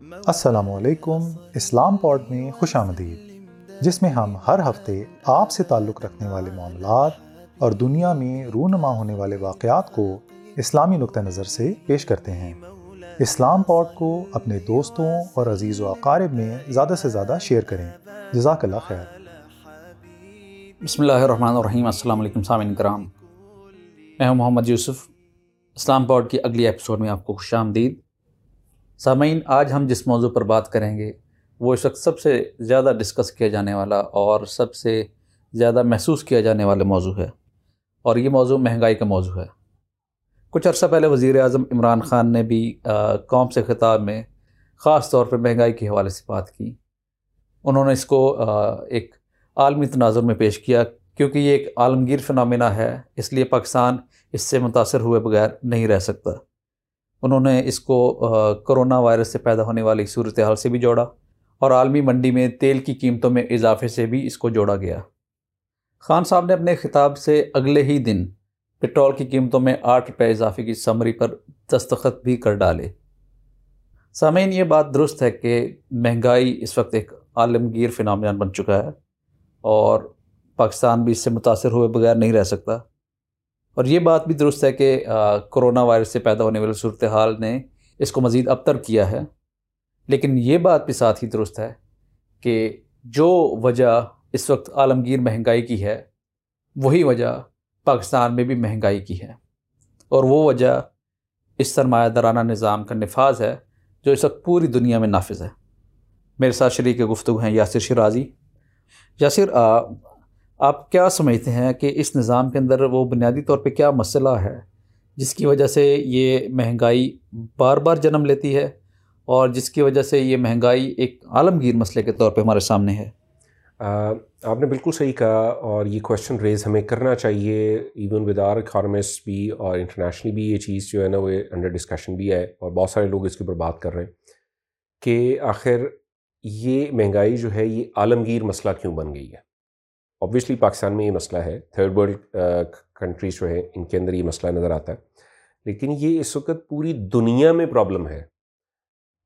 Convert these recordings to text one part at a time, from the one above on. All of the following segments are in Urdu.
السلام علیکم، اسلام پوڈ میں خوش آمدید۔ جس میں ہم ہر ہفتے آپ سے تعلق رکھنے والے معاملات اور دنیا میں رونما ہونے والے واقعات کو اسلامی نقطہ نظر سے پیش کرتے ہیں۔ اسلام پوڈ کو اپنے دوستوں اور عزیز و اقارب میں زیادہ سے زیادہ شیئر کریں۔ جزاک اللہ خیر۔ بسم اللہ الرحمن الرحیم۔ السلام علیکم سامعین کرام۔ میں ہوں محمد یوسف۔ اسلام پوڈ کی اگلی ایپیسوڈ میں آپ کو خوش آمدید۔ سامعین، آج ہم جس موضوع پر بات کریں گے، وہ اس وقت سب سے زیادہ ڈسکس کیا جانے والا اور سب سے زیادہ محسوس کیا جانے والا موضوع ہے۔ اور یہ موضوع مہنگائی کا موضوع ہے۔ کچھ عرصہ پہلے وزیر اعظم عمران خان نے بھی قوم سے خطاب میں خاص طور پر مہنگائی کے حوالے سے بات کی۔ انہوں نے اس کو ایک عالمی تناظر میں پیش کیا، کیونکہ یہ ایک عالمگیر فنامنا ہے، اس لیے پاکستان اس سے متاثر ہوئے بغیر نہیں رہ سکتا۔ انہوں نے اس کو کرونا وائرس سے پیدا ہونے والی صورتحال سے بھی جوڑا اور عالمی منڈی میں تیل کی قیمتوں میں اضافے سے بھی اس کو جوڑا گیا۔ خان صاحب نے اپنے خطاب سے اگلے ہی دن پٹرول کی قیمتوں میں آٹھ روپے اضافے کی سمری پر دستخط بھی کر ڈالے۔ سامعین، یہ بات درست ہے کہ مہنگائی اس وقت ایک عالمگیر فنامین بن چکا ہے اور پاکستان بھی اس سے متاثر ہوئے بغیر نہیں رہ سکتا۔ اور یہ بات بھی درست ہے کہ کرونا وائرس سے پیدا ہونے والی صورتحال نے اس کو مزید ابتر کیا ہے۔ لیکن یہ بات بھی ساتھ ہی درست ہے کہ جو وجہ اس وقت عالمگیر مہنگائی کی ہے، وہی وجہ پاکستان میں بھی مہنگائی کی ہے۔ اور وہ وجہ اس سرمایہ دارانہ نظام کا نفاذ ہے جو اس وقت پوری دنیا میں نافذ ہے۔ میرے ساتھ شریک گفتگو ہیں یاسر شرازی یاسر آپ کیا سمجھتے ہیں کہ اس نظام کے اندر وہ بنیادی طور پہ کیا مسئلہ ہے جس کی وجہ سے یہ مہنگائی بار بار جنم لیتی ہے اور جس کی وجہ سے یہ مہنگائی ایک عالمگیر مسئلے کے طور پہ ہمارے سامنے ہے؟ آپ نے بالکل صحیح کہا اور یہ کوشچن ریز ہمیں کرنا چاہیے ایون ود آر اکانومسٹ بھی اور انٹرنیشنلی بھی یہ چیز جو ہے نا وہ انڈر ڈسکشن بھی ہے اور بہت سارے لوگ اس کے اوپر بات کر رہے ہیں کہ آخر یہ مہنگائی جو ہے یہ عالمگیر مسئلہ کیوں بن گئی ہے؟ اوبویسلی پاکستان میں یہ مسئلہ ہے۔ تھرڈ ورلڈ کنٹریز جو ہے ان کے اندر یہ مسئلہ نظر آتا ہے۔ لیکن یہ اس وقت پوری دنیا میں پرابلم ہے۔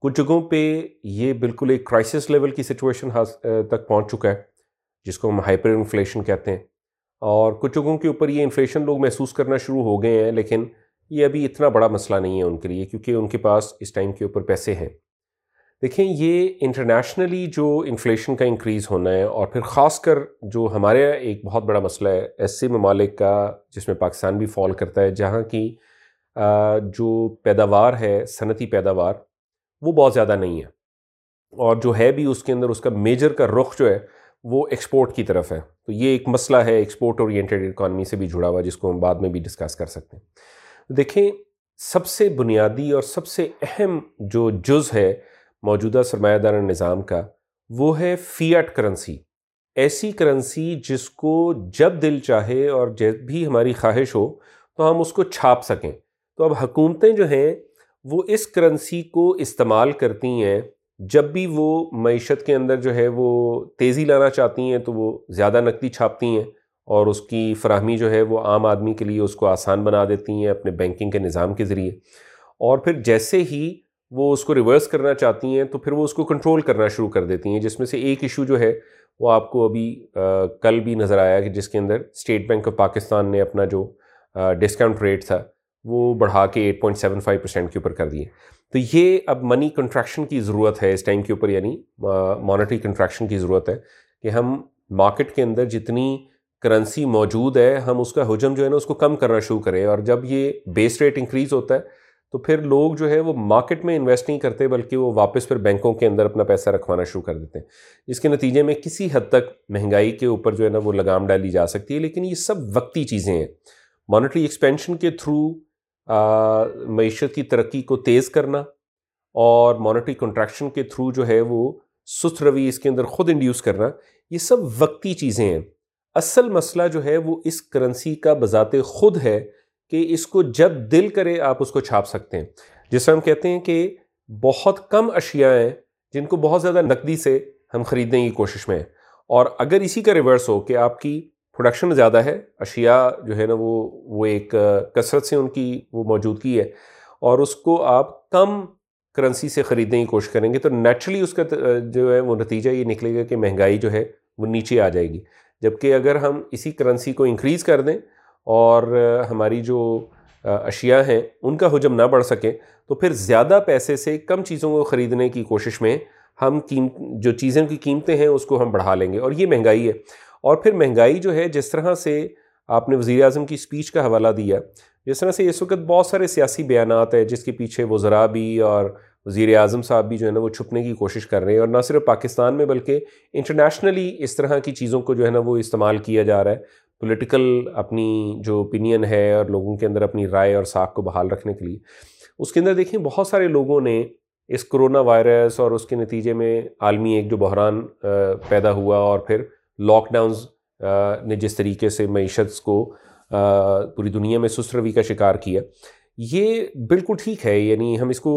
کچھ جگہوں پہ یہ بالکل ایک کرائسس لیول کی سچویشن ہاں، تک پہنچ چکا ہے، جس کو ہم ہائپر انفلیشن کہتے ہیں۔ اور کچھ جگہوں کے اوپر یہ انفلیشن لوگ محسوس کرنا شروع ہو گئے ہیں، لیکن یہ ابھی اتنا بڑا مسئلہ نہیں ہے ان کے لیے، کیونکہ ان کے پاس اس ٹائم کے اوپر پیسے ہیں۔ دیکھیں، یہ انٹرنیشنلی جو انفلیشن کا انکریز ہونا ہے اور پھر خاص کر جو ہمارے ایک بہت بڑا مسئلہ ہے ایسے ممالک کا، جس میں پاکستان بھی فال کرتا ہے، جہاں کی جو پیداوار ہے، صنعتی پیداوار، وہ بہت زیادہ نہیں ہے۔ اور جو ہے بھی اس کے اندر، اس کا میجر کا رخ جو ہے، وہ ایکسپورٹ کی طرف ہے۔ تو یہ ایک مسئلہ ہے ایکسپورٹ اورینٹیڈ اکانومی سے بھی جڑا ہوا، جس کو ہم بعد میں بھی ڈسکس کر سکتے ہیں۔ دیکھیں، سب سے بنیادی اور سب سے اہم جو جز ہے موجودہ سرمایہ دار نظام کا، وہ ہے فیٹ کرنسی۔ ایسی کرنسی جس کو جب دل چاہے اور جب بھی ہماری خواہش ہو، تو ہم اس کو چھاپ سکیں۔ تو اب حکومتیں جو ہیں، وہ اس کرنسی کو استعمال کرتی ہیں۔ جب بھی وہ معیشت کے اندر جو ہے، وہ تیزی لانا چاہتی ہیں، تو وہ زیادہ نقدی چھاپتی ہیں۔ اور اس کی فراہمی جو ہے، وہ عام آدمی کے لیے اس کو آسان بنا دیتی ہیں اپنے بینکنگ کے نظام کے ذریعے۔ اور پھر جیسے ہی وہ اس کو ریورس کرنا چاہتی ہیں تو پھر وہ اس کو کنٹرول کرنا شروع کر دیتی ہیں، جس میں سے ایک ایشو جو ہے وہ آپ کو ابھی کل بھی نظر آیا کہ جس کے اندر اسٹیٹ بینک آف پاکستان نے اپنا جو ڈسکاؤنٹ ریٹ تھا وہ بڑھا کے eight point seven five percent کے اوپر کر دیے۔ تو یہ اب منی کنٹریکشن کی ضرورت ہے، اس ٹائم کے اوپر یعنی مانیٹری کنٹریکشن کی ضرورت ہے کہ ہم مارکیٹ کے اندر جتنی کرنسی موجود ہے، ہم اس کا حجم جو ہے نا، اس کو کم کرنا شروع کریں۔ اور جب یہ بیس ریٹ انکریز ہوتا ہے تو پھر لوگ جو ہے وہ مارکیٹ میں انویسٹ نہیں کرتے بلکہ وہ واپس پھر بینکوں کے اندر اپنا پیسہ رکھوانا شروع کر دیتے ہیں۔ جس کے نتیجے میں کسی حد تک مہنگائی کے اوپر جو ہے نا وہ لگام ڈالی جا سکتی ہے، لیکن یہ سب وقتی چیزیں ہیں۔ مانیٹری ایکسپینشن کے تھرو معیشت کی ترقی کو تیز کرنا اور مانیٹری کنٹریکشن کے تھرو جو ہے وہ سست روی اس کے اندر خود انڈیوس کرنا، یہ سب وقتی چیزیں ہیں۔ اصل مسئلہ جو ہے وہ اس کرنسی کا بذات خود ہے۔ کہ اس کو جب دل کرے آپ اس کو چھاپ سکتے ہیں۔ جس سے ہم کہتے ہیں کہ بہت کم اشیاء ہیں جن کو بہت زیادہ نقدی سے ہم خریدنے کی کوشش میں ہیں۔ اور اگر اسی کا ریورس ہو کہ آپ کی پروڈکشن زیادہ ہے، اشیاء جو ہے نا وہ وہ ایک کثرت سے ان کی وہ موجودگی ہے اور اس کو آپ کم کرنسی سے خریدنے کی کوشش کریں گے تو نیچرلی اس کا جو ہے وہ نتیجہ یہ نکلے گا کہ مہنگائی جو ہے وہ نیچے آ جائے گی۔ جبکہ اگر ہم اسی کرنسی کو انکریز کر دیں اور ہماری جو اشیاء ہیں ان کا حجم نہ بڑھ سکے تو پھر زیادہ پیسے سے کم چیزوں کو خریدنے کی کوشش میں ہم قیمت جو چیزوں کی قیمتیں ہیں اس کو ہم بڑھا لیں گے اور یہ مہنگائی ہے۔ اور پھر مہنگائی جو ہے جس طرح سے آپ نے وزیر اعظم کی اسپیچ کا حوالہ دیا، جس طرح سے اس وقت بہت سارے سیاسی بیانات ہیں جس کے پیچھے وزراء بھی اور وزیر اعظم صاحب بھی جو ہے نا وہ چھپنے کی کوشش کر رہے ہیں اور نہ صرف پاکستان میں بلکہ انٹرنیشنلی اس طرح کی چیزوں کو جو ہے نا وہ استعمال کیا جا رہا ہے۔ پولیٹیکل اپنی جو اوپینین ہے اور لوگوں کے اندر اپنی رائے اور ساکھ کو بحال رکھنے کے لیے، اس کے اندر دیکھیں بہت سارے لوگوں نے اس کرونا وائرس اور اس کے نتیجے میں عالمی ایک جو بحران پیدا ہوا اور پھر لاک ڈاؤنز نے جس طریقے سے معیشت کو پوری دنیا میں سست روی کا شکار کیا۔ یہ بالکل ٹھیک ہے یعنی ہم اس کو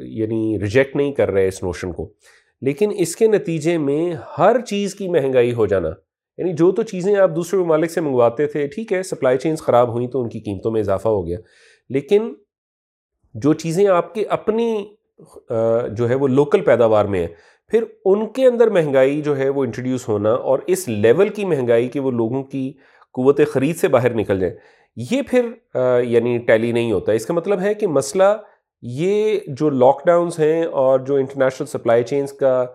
یعنی ریجیکٹ نہیں کر رہے اس نوشن کو، لیکن اس کے نتیجے میں ہر چیز کی مہنگائی ہو جانا۔ یعنی جو تو چیزیں آپ دوسرے ممالک سے منگواتے تھے، ٹھیک ہے سپلائی چینز خراب ہوئیں تو ان کی قیمتوں میں اضافہ ہو گیا۔ لیکن جو چیزیں آپ کی اپنی جو ہے وہ لوکل پیداوار میں ہیں، پھر ان کے اندر مہنگائی جو ہے وہ انٹروڈیوس ہونا اور اس لیول کی مہنگائی کہ وہ لوگوں کی قوت خرید سے باہر نکل جائیں یہ پھر یعنی ٹیلی نہیں ہوتا۔ اس کا مطلب ہے کہ مسئلہ یہ جو لاک ڈاؤنس ہیں اور جو انٹرنیشنل سپلائی چینز کا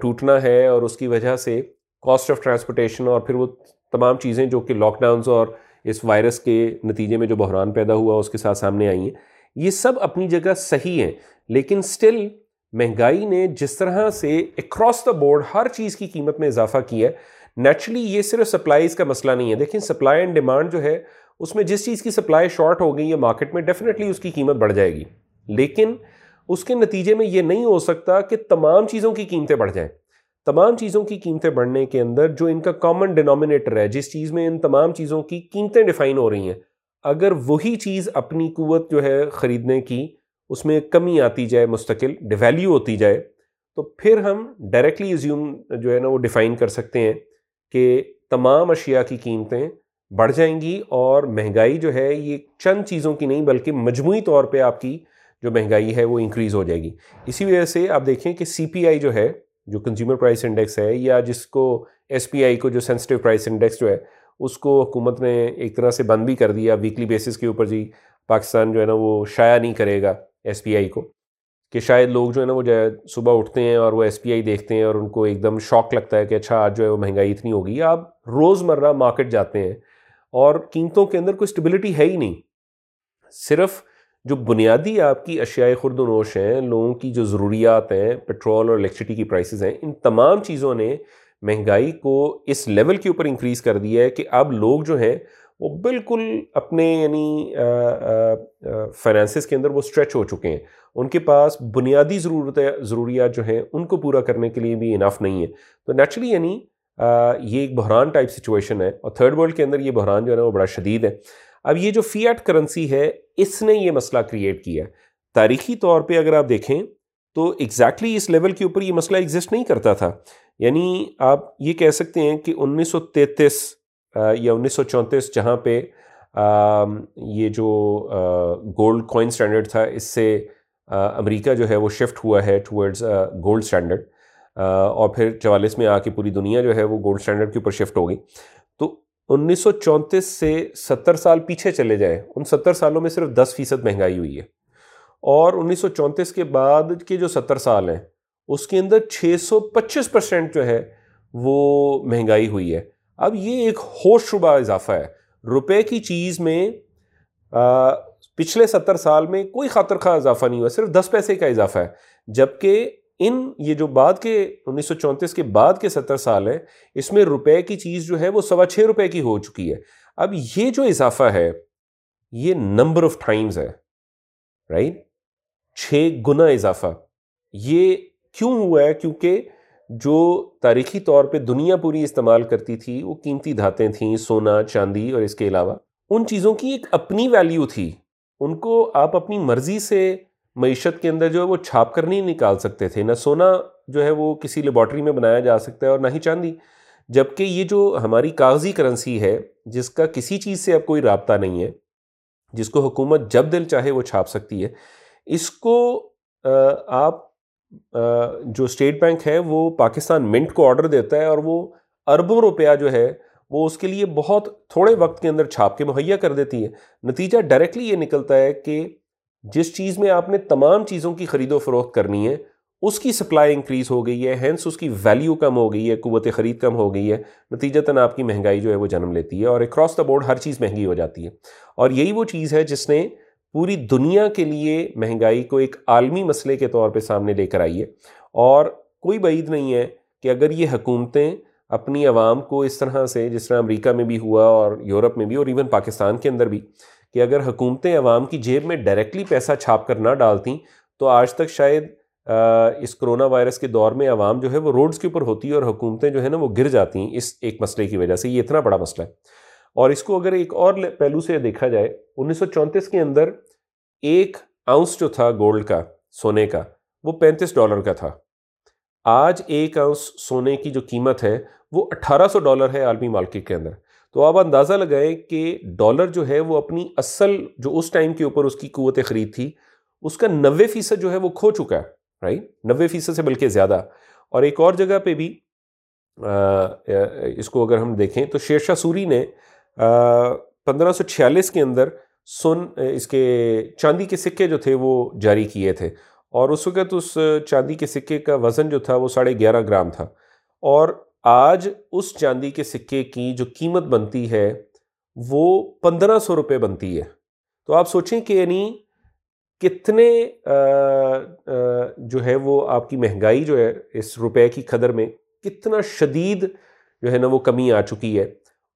ٹوٹنا ہے اور اس کی وجہ سے کاسٹ آف ٹرانسپورٹیشن اور پھر وہ تمام چیزیں جو کہ لاک ڈاؤنس اور اس وائرس کے نتیجے میں جو بحران پیدا ہوا اس کے ساتھ سامنے آئی ہیں، یہ سب اپنی جگہ صحیح ہیں، لیکن سٹل مہنگائی نے جس طرح سے اکراس دا بورڈ ہر چیز کی قیمت میں اضافہ کیا ہے نیچرلی یہ صرف سپلائیز کا مسئلہ نہیں ہے۔ دیکھیں سپلائی اینڈ ڈیمانڈ جو ہے، اس میں جس چیز کی سپلائی شارٹ ہو گئی ہے مارکیٹ میں ڈیفینیٹلی اس کی قیمت بڑھ جائے گی۔ لیکن اس کے نتیجے میں یہ نہیں ہو سکتا کہ تمام چیزوں کی قیمتیں بڑھ جائیں۔ تمام چیزوں کی قیمتیں بڑھنے کے اندر جو ان کا کامن ڈینومینیٹر ہے، جس چیز میں ان تمام چیزوں کی قیمتیں ڈیفائن ہو رہی ہیں، اگر وہی چیز اپنی قوت جو ہے خریدنے کی اس میں کمی آتی جائے، مستقل ڈیویلیو ہوتی جائے، تو پھر ہم ڈائریکٹلی ایزیوم جو ہے نا وہ ڈیفائن کر سکتے ہیں کہ تمام اشیاء کی قیمتیں بڑھ جائیں گی اور مہنگائی جو ہے یہ چند چیزوں کی نہیں بلکہ مجموعی طور پہ آپ کی جو مہنگائی ہے وہ انکریز ہو جائے گی۔ اسی وجہ سے آپ دیکھیں کہ سی پی آئی جو ہے جو کنزیومر پرائس انڈیکس ہے یا جس کو ایس پی آئی کو جو سینسٹیو پرائس انڈیکس جو ہے، اس کو حکومت نے ایک طرح سے بند بھی کر دیا ویکلی بیسس کے اوپر جی۔ پاکستان جو ہے نا وہ شائع نہیں کرے گا ایس پی آئی کو۔ کہ شاید لوگ جو ہے نا وہ جو ہے صبح اٹھتے ہیں اور وہ ایس پی آئی دیکھتے ہیں اور ان کو ایک دم شوق لگتا ہے کہ اچھا آج جو ہے وہ مہنگائی اتنی ہوگی آپ روز مرہ مارکیٹ جاتے ہیں اور قیمتوں کے اندر کوئی اسٹیبلٹی ہے ہی نہیں۔ صرف جو بنیادی آپ کی اشیاء خرد و نوش ہیں، لوگوں کی جو ضروریات ہیں پیٹرول اور الیکٹریسٹی کی پرائسز ہیں، ان تمام چیزوں نے مہنگائی کو اس لیول کے اوپر انکریز کر دیا ہے کہ اب لوگ جو ہیں، وہ بالکل اپنے یعنی فائنینسز کے اندر وہ اسٹریچ ہو چکے ہیں۔ ان کے پاس بنیادی ضرورت ضروریات جو ہیں، ان کو پورا کرنے کے لیے بھی انف نہیں ہے۔ تو نیچرلی یعنی یہ ایک بحران ٹائپ سچویشن ہے اور تھرڈ ورلڈ کے اندر یہ بحران جو ہے نا، وہ بڑا شدید ہے۔ اب یہ جو فیٹ کرنسی ہے، اس نے یہ مسئلہ کریٹ کیا۔ ہے تاریخی طور پہ اگر آپ دیکھیں، تو ایگزیکٹلی اس لیول کے اوپر یہ مسئلہ ایگزسٹ نہیں کرتا تھا۔ یعنی آپ یہ کہہ سکتے ہیں کہ انیس سو تینتیس یا انیس سو چونتیس، جہاں پہ یہ جو گولڈ کوائن سٹینڈرڈ تھا، اس سے امریکہ جو ہے وہ شفٹ ہوا ہے ٹورڈز گولڈ سٹینڈرڈ اور پھر چوالیس میں آ کے پوری دنیا جو ہے وہ گولڈ سٹینڈرڈ کے اوپر شفٹ ہو گئی۔ انیس سو چونتیس سے ستر سال پیچھے چلے جائیں۔ ان ستر سالوں میں صرف دس فیصد مہنگائی ہوئی ہے۔ اور انیس سو چونتیس کے بعد کے جو ستر سال ہیں، اس کے اندر چھ سو پچیس پرسینٹ جو ہے، وہ مہنگائی ہوئی ہے۔ اب یہ ایک ہوش شبہ اضافہ ہے۔ روپے کی چیز میں پچھلے ستر سال میں کوئی خاطر خواہ اضافہ نہیں ہوا، صرف دس پیسے کا اضافہ ہے۔ جبکہ ان یہ جو بعد کے انیس سو چونتیس کے بعد کے ستر سال ہیں، اس میں روپے کی چیز جو ہے وہ سوا چھ روپے کی ہو چکی ہے۔ اب یہ جو اضافہ ہے، یہ نمبر آف ٹائمز ہے۔ رائٹ چھ گنا اضافہ۔ یہ کیوں ہوا ہے؟ کیونکہ جو تاریخی طور پہ دنیا پوری استعمال کرتی تھی، وہ قیمتی دھاتیں تھیں، سونا، چاندی اور اس کے علاوہ، ان چیزوں کی ایک اپنی ویلیو تھی۔ ان کو آپ اپنی مرضی سے معیشت کے اندر جو ہے وہ چھاپ کر نہیں نکال سکتے تھے، نہ سونا جو ہے وہ کسی لیبارٹری میں بنایا جا سکتا ہے اور نہ ہی چاندی۔ جبکہ یہ جو ہماری کاغذی کرنسی ہے، جس کا کسی چیز سے اب کوئی رابطہ نہیں ہے، جس کو حکومت جب دل چاہے وہ چھاپ سکتی ہے، اس کو آپ جو اسٹیٹ بینک ہے، وہ پاکستان منٹ کو آرڈر دیتا ہے اور وہ اربوں روپیہ جو ہے وہ اس کے لیے بہت تھوڑے وقت کے اندر چھاپ کے مہیا کر دیتی ہے۔ نتیجہ ڈائریکٹلی یہ نکلتا ہے کہ جس چیز میں آپ نے تمام چیزوں کی خرید و فروخت کرنی ہے، اس کی سپلائی انکریز ہو گئی ہے ہینس اس کی ویلیو کم ہو گئی ہے، قوت خرید کم ہو گئی ہے۔ نتیجتاً آپ کی مہنگائی جو ہے وہ جنم لیتی ہے اور اکراس دا بورڈ ہر چیز مہنگی ہو جاتی ہے۔ اور یہی وہ چیز ہے جس نے پوری دنیا کے لیے مہنگائی کو ایک عالمی مسئلے کے طور پہ سامنے لے کر آئی ہے۔ اور کوئی بعید نہیں ہے کہ اگر یہ حکومتیں اپنی عوام کو اس طرح سے، جس طرح امریکہ میں بھی ہوا اور یورپ میں بھی اور ایون پاکستان کے اندر بھی کہ اگر حکومتیں عوام کی جیب میں ڈائریکٹلی پیسہ چھاپ کر نہ ڈالتیں، تو آج تک شاید اس کرونا وائرس کے دور میں عوام جو ہے وہ روڈز کے اوپر ہوتی ہے اور حکومتیں جو ہے نا وہ گر جاتی ہیں اس ایک مسئلے کی وجہ سے۔ یہ اتنا بڑا مسئلہ ہے۔ اور اس کو اگر ایک اور پہلو سے دیکھا جائے، انیس سو چونتیس کے اندر ایک آؤنس جو تھا گولڈ کا، سونے کا، وہ پینتیس ڈالر کا تھا۔ آج ایک آؤنس سونے کی جو قیمت ہے، وہ اٹھارہ سو ڈالر ہے عالمی مارکیٹ کے اندر۔ تو آپ اندازہ لگائیں کہ ڈالر جو ہے وہ اپنی اصل جو اس ٹائم کے اوپر اس کی قوت خرید تھی، اس کا نوے فیصد جو ہے وہ کھو چکا ہے رائٹ نوے فیصد سے بلکہ زیادہ۔ اور ایک اور جگہ پہ بھی اس کو اگر ہم دیکھیں تو شیر شاہ سوری نے پندرہ سو چھیالیس کے اندر سن اس کے چاندی کے سکے جو تھے وہ جاری کیے تھے۔ اور اس وقت اس چاندی کے سکے کا وزن جو تھا وہ ساڑھے گیارہ گرام تھا۔ اور آج اس چاندی کے سکے کی جو قیمت بنتی ہے، وہ پندرہ سو روپے بنتی ہے۔ تو آپ سوچیں کہ یعنی کتنے جو ہے وہ آپ کی مہنگائی جو ہے اس روپے کی قدر میں کتنا شدید جو ہے نا وہ کمی آ چکی ہے۔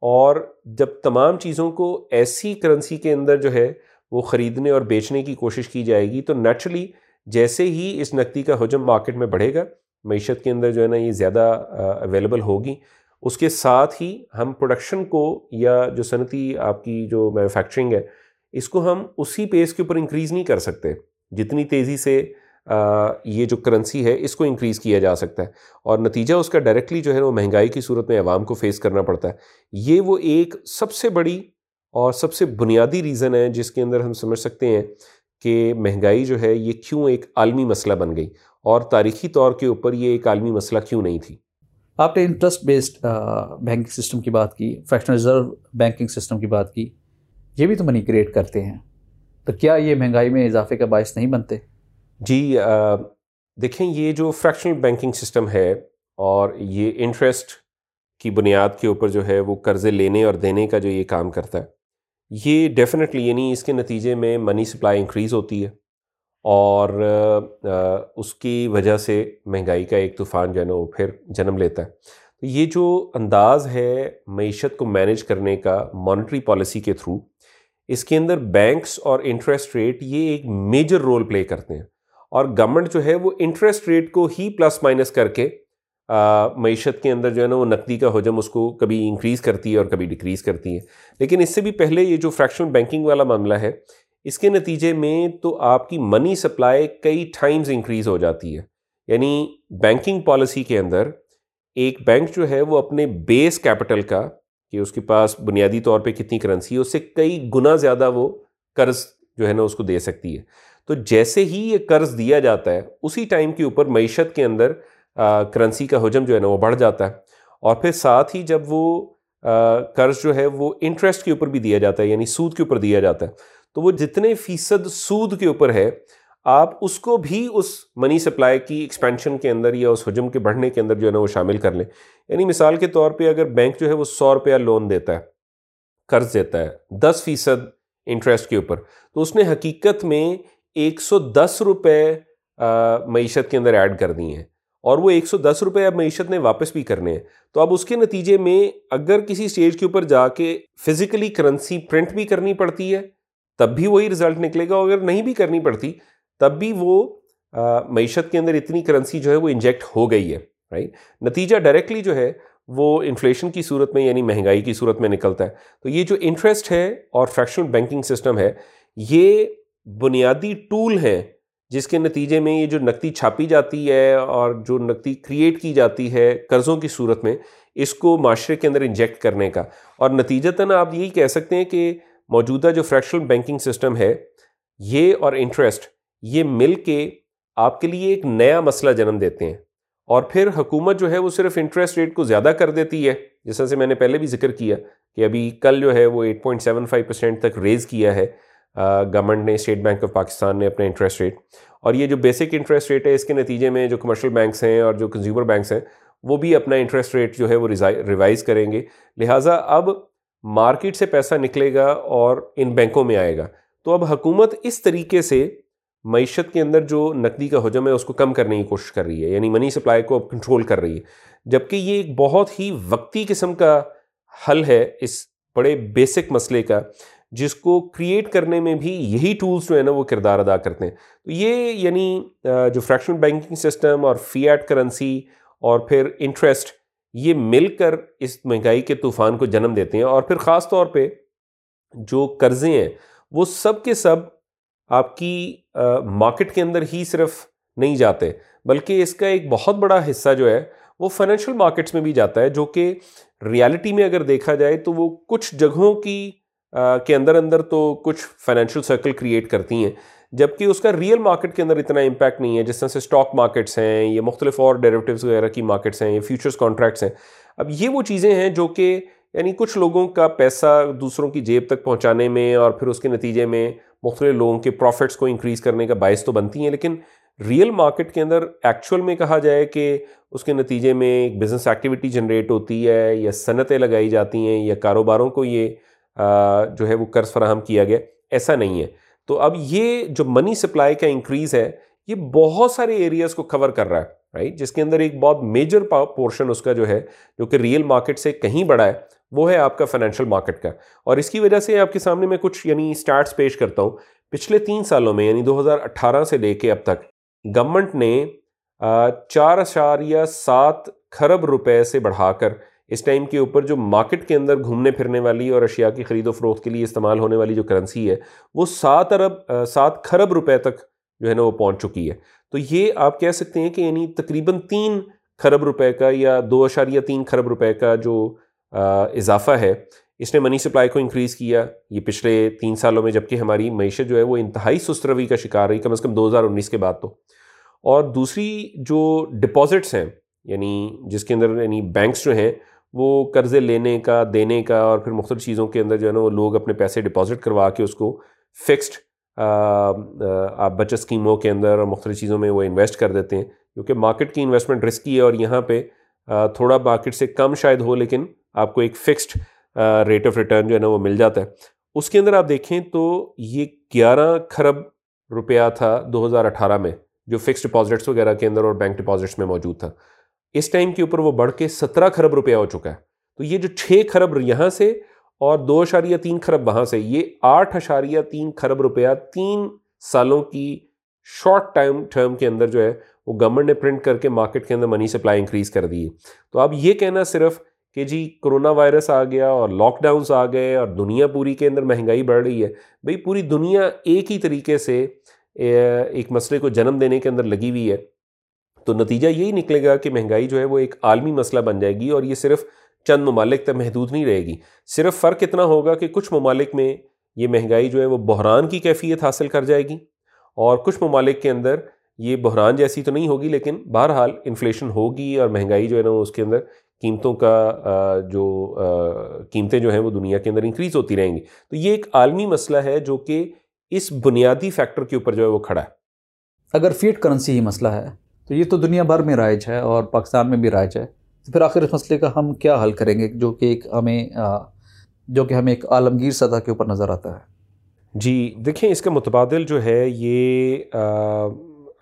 اور جب تمام چیزوں کو ایسی کرنسی کے اندر جو ہے وہ خریدنے اور بیچنے کی کوشش کی جائے گی، تو نیچرلی جیسے ہی اس نقدی کا حجم مارکیٹ میں بڑھے گا معیشت کے اندر جو ہے نا یہ زیادہ اویلیبل ہوگی۔ اس کے ساتھ ہی ہم پروڈکشن کو یا جو صنعتی آپ کی جو مینوفیکچرنگ ہے، اس کو ہم اسی پیس کے اوپر انکریز نہیں کر سکتے۔ جتنی تیزی سے یہ جو کرنسی ہے، اس کو انکریز کیا جا سکتا ہے۔ اور نتیجہ اس کا ڈائریکٹلی جو ہے وہ مہنگائی کی صورت میں عوام کو فیس کرنا پڑتا ہے۔ یہ وہ ایک سب سے بڑی اور سب سے بنیادی ریزن ہے جس کے اندر ہم سمجھ سکتے ہیں کہ مہنگائی جو ہے، یہ کیوں ایک عالمی مسئلہ بن گئی۔ اور تاریخی طور کے اوپر یہ ایک عالمی مسئلہ کیوں نہیں تھی؟ آپ نے انٹرسٹ بیسڈ بینکنگ سسٹم کی بات کی فیکشن ریزرو بینکنگ سسٹم کی بات کی یہ بھی تو منی کریٹ کرتے ہیں۔ تو کیا یہ مہنگائی میں اضافے کا باعث نہیں بنتے؟ جی دیکھیں یہ جو فریکشنل بینکنگ سسٹم ہے اور یہ انٹرسٹ کی بنیاد کے اوپر جو ہے وہ قرضے لینے اور دینے کا جو یہ کام کرتا ہے یہ ڈیفینیٹلی یعنی اس کے نتیجے میں منی سپلائی انکریز ہوتی ہے۔ اور اس کی وجہ سے مہنگائی کا ایک طوفان جو ہے نا وہ پھر جنم لیتا ہے۔ تو یہ جو انداز ہے معیشت کو مینج کرنے کا مانیٹری پالیسی کے تھرو اس کے اندر بینکس اور انٹرسٹ ریٹ یہ ایک میجر رول پلے کرتے ہیں۔ اور گورنمنٹ جو ہے وہ انٹرسٹ ریٹ کو ہی پلس مائنس کر کے معیشت کے اندر جو ہے نا وہ نقدی کا حجم اس کو کبھی انکریز کرتی ہے اور کبھی ڈکریز کرتی ہے۔ لیکن اس سے بھی پہلے یہ جو فریکشنل بینکنگ والا معاملہ ہے اس کے نتیجے میں تو آپ کی منی سپلائی کئی ٹائمز انکریز ہو جاتی ہے۔ یعنی بینکنگ پالیسی کے اندر ایک بینک جو ہے وہ اپنے بیس کیپٹل کا، کہ اس کے پاس بنیادی طور پہ کتنی کرنسی ہے، اس سے کئی گنا زیادہ وہ قرض جو ہے نا اس کو دے سکتی ہے۔ تو جیسے ہی یہ قرض دیا جاتا ہے، اسی ٹائم کے اوپر معیشت کے اندر کرنسی کا حجم جو ہے نا وہ بڑھ جاتا ہے۔ اور پھر ساتھ ہی جب وہ قرض جو ہے وہ انٹرسٹ کے اوپر بھی دیا جاتا ہے یعنی سود کے اوپر دیا جاتا ہے۔ تو وہ جتنے فیصد سود کے اوپر ہے، آپ اس کو بھی اس منی سپلائی کی ایکسپینشن کے اندر یا اس حجم کے بڑھنے کے اندر جو ہے نا وہ شامل کر لیں۔ یعنی مثال کے طور پہ اگر بینک جو ہے وہ سو روپیہ لون دیتا ہے، قرض دیتا ہے، دس فیصد انٹرسٹ کے اوپر، تو اس نے حقیقت میں ایک سو دس روپے معیشت کے اندر ایڈ کر دی ہیں۔ اور وہ ایک سو دس روپے اب معیشت نے واپس بھی کرنے ہیں۔ تو اب اس کے نتیجے میں اگر کسی اسٹیج کے اوپر جا کے فزیکلی کرنسی پرنٹ بھی کرنی پڑتی ہے تب بھی وہی رزلٹ نکلے گا اگر نہیں بھی کرنی پڑتی، تب بھی وہ معیشت کے اندر اتنی کرنسی جو ہے وہ انجیکٹ ہو گئی ہے رائٹ نتیجہ ڈائریکٹلی جو ہے وہ انفلیشن کی صورت میں یعنی مہنگائی کی صورت میں نکلتا ہے۔ تو یہ جو انٹرسٹ ہے اور فریکشنل بینکنگ سسٹم ہے، یہ بنیادی ٹول ہے جس کے نتیجے میں یہ جو نقدی چھاپی جاتی ہے اور جو نقدی کریٹ کی جاتی ہے قرضوں کی صورت میں، اس کو معاشرے کے اندر انجیکٹ کرنے کا۔ اور نتیجتاً آپ یہی کہہ سکتے ہیں کہ موجودہ جو فریکشنل بینکنگ سسٹم ہے، یہ اور انٹرسٹ یہ مل کے آپ کے لیے ایک نیا مسئلہ جنم دیتے ہیں۔ اور پھر حکومت جو ہے، وہ صرف انٹرسٹ ریٹ کو زیادہ کر دیتی ہے۔ جیسا سے میں نے پہلے بھی ذکر کیا کہ ابھی کل جو ہے، وہ eight point seven five percent تک ریز کیا ہے۔ گورنمنٹ نے اسٹیٹ بینک آف پاکستان نے اپنا انٹرسٹ ریٹ اور یہ جو بیسک انٹرسٹ ریٹ ہے، اس کے نتیجے میں جو کمرشل بینکس ہیں اور جو کنزیومر بینکس ہیں، وہ بھی اپنا انٹرسٹ ریٹ جو ہے، وہ ریوائز کریں گے۔ لہٰذا اب مارکیٹ سے پیسہ نکلے گا اور ان بینکوں میں آئے گا۔ تو اب حکومت اس طریقے سے معیشت کے اندر جو نقدی کا حجم ہے، اس کو کم کرنے کی کوشش کر رہی ہے یعنی منی سپلائی کو اب کنٹرول کر رہی ہے۔ جبکہ یہ ایک بہت ہی وقتی قسم کا حل ہے اس بڑے بیسک مسئلے کا، جس کو کریٹ کرنے میں بھی یہی ٹولز جو ہے نا، وہ کردار ادا کرتے ہیں۔ تو یہ یعنی جو فریکشنل بینکنگ سسٹم اور فی ایٹ کرنسی اور پھر انٹرسٹ یہ مل کر اس مہنگائی کے طوفان کو جنم دیتے ہیں اور پھر خاص طور پہ جو قرضے ہیں، وہ سب کے سب آپ کی مارکیٹ کے اندر ہی صرف نہیں جاتے، بلکہ اس کا ایک بہت بڑا حصہ جو ہے، وہ فائنینشیل مارکیٹس میں بھی جاتا ہے، جو کہ ریالٹی میں اگر دیکھا جائے تو وہ کچھ جگہوں کی کے اندر اندر تو کچھ فائنینشیل سرکل کریٹ کرتی ہیں۔ جبکہ اس کا ریئل مارکیٹ کے اندر اتنا امپیکٹ نہیں ہے، جس طرح سے اسٹاک مارکیٹس ہیں، یہ مختلف اور ڈیریویٹیوز وغیرہ کی مارکیٹس ہیں، یہ فیوچرس کانٹریکٹس ہیں۔ اب یہ وہ چیزیں ہیں جو کہ یعنی کچھ لوگوں کا پیسہ دوسروں کی جیب تک پہنچانے میں اور پھر اس کے نتیجے میں مختلف لوگوں کے پروفٹس کو انکریز کرنے کا باعث تو بنتی ہیں، لیکن ریئل مارکیٹ کے اندر ایکچوئل میں کہا جائے کہ اس کے نتیجے میں ایک بزنس ایکٹیویٹی جنریٹ ہوتی ہے یا صنعتیں لگائی جاتی ہیں یا کاروباروں کو یہ جو ہے وہ قرض فراہم کیا گیا، ایسا نہیں ہے۔ تو اب یہ جو منی سپلائی کا انکریز ہے، یہ بہت سارے ایریاز کو کور کر رہا ہے رائٹ جس کے اندر ایک بہت میجر پورشن اس کا جو ہے، جو کہ ریئل مارکیٹ سے کہیں بڑا ہے، وہ ہے آپ کا فائنینشیل مارکیٹ کا. اور اس کی وجہ سے آپ کے سامنے میں کچھ یعنی اسٹارٹس پیش کرتا ہوں. پچھلے تین سالوں میں یعنی دو ہزار اٹھارہ سے لے کے اب تک گورنمنٹ نے چار اشاریہ سات کھرب روپے سے بڑھا کر اس ٹائم کے اوپر جو مارکیٹ کے اندر گھومنے پھرنے والی اور اشیاء کی خرید و فروخت کے لیے استعمال ہونے والی جو کرنسی ہے، وہ سات ارب، سات کھرب روپے تک جو ہے نا وہ پہنچ چکی ہے۔ تو یہ آپ کہہ سکتے ہیں کہ یعنی تقریباً تین کھرب روپے کا یا دو اشاریہ تین کھرب روپے کا جو اضافہ ہے، اس نے منی سپلائی کو انکریز کیا۔ یہ پچھلے تین سالوں میں جبکہ ہماری معیشت جو ہے وہ انتہائی سست روی کا شکار رہی، کم از کم دو ہزار انیس کے بعد تو۔ اور دوسری جو ڈپازٹس ہیں یعنی جس کے اندر یعنی بینکس جو ہیں وہ قرضے لینے کا، دینے کا اور پھر مختلف چیزوں کے اندر جو ہے نا، وہ لوگ اپنے پیسے ڈپازٹ کروا کے اس کو فکسڈ آپ بچت اسکیموں کے اندر اور مختلف چیزوں میں وہ انویسٹ کر دیتے ہیں۔ کیونکہ مارکیٹ کی انویسٹمنٹ رسکی ہے اور یہاں پہ تھوڑا مارکیٹ سے کم شاید ہو لیکن آپ کو ایک فکسڈ ریٹ آف ریٹرن جو ہے نا، وہ مل جاتا ہے۔ اس کے اندر آپ دیکھیں تو یہ گیارہ کھرب روپیہ تھا دو ہزار اٹھارہ میں، جو فکسڈ ڈپازٹس وغیرہ کے اندر اور بینک ڈپازٹس میں موجود تھا۔ اس ٹائم کے اوپر وہ بڑھ کے سترہ کھرب روپیہ ہو چکا ہے۔ تو یہ جو چھ کھرب یہاں سے اور دو اشاریہ تین کھرب وہاں سے، یہ آٹھ اشاریہ تین کھرب روپیہ تین سالوں کی شارٹ ٹائم ٹرم کے اندر جو ہے، وہ گورنمنٹ نے پرنٹ کر کے مارکیٹ کے اندر منی سپلائی انکریز کر دی تو اب یہ کہنا صرف کہ جی کرونا وائرس آ گیا اور لاک ڈاؤنس آ گئے اور دنیا پوری کے اندر مہنگائی بڑھ رہی ہے۔ بھئی پوری دنیا ایک ہی طریقے سے ایک مسئلے کو جنم دینے کے اندر لگی ہوئی ہے۔ تو نتیجہ یہی نکلے گا کہ مہنگائی جو ہے وہ ایک عالمی مسئلہ بن جائے گی اور یہ صرف چند ممالک تک محدود نہیں رہے گی۔ صرف فرق اتنا ہوگا کہ کچھ ممالک میں یہ مہنگائی جو ہے وہ بحران کی کیفیت حاصل کر جائے گی اور کچھ ممالک کے اندر یہ بحران جیسی تو نہیں ہوگی، لیکن بہرحال انفلیشن ہوگی اور مہنگائی جو ہے نا اس کے اندر قیمتوں کا جو قیمتیں جو ہیں وہ دنیا کے اندر انکریز ہوتی رہیں گی۔ تو یہ ایک عالمی مسئلہ ہے جو کہ اس بنیادی فیکٹر کے اوپر جو ہے وہ کھڑا ہے۔ اگر فیٹ کرنسی ہی مسئلہ ہے تو یہ تو دنیا بھر میں رائج ہے اور پاکستان میں بھی رائج ہے۔ تو پھر آخر اس مسئلے کا ہم کیا حل کریں گے جو کہ ایک ہمیں جو کہ ہمیں ایک عالمگیر سطح کے اوپر نظر آتا ہے؟ جی دیکھیں اس کا متبادل جو ہے، یہ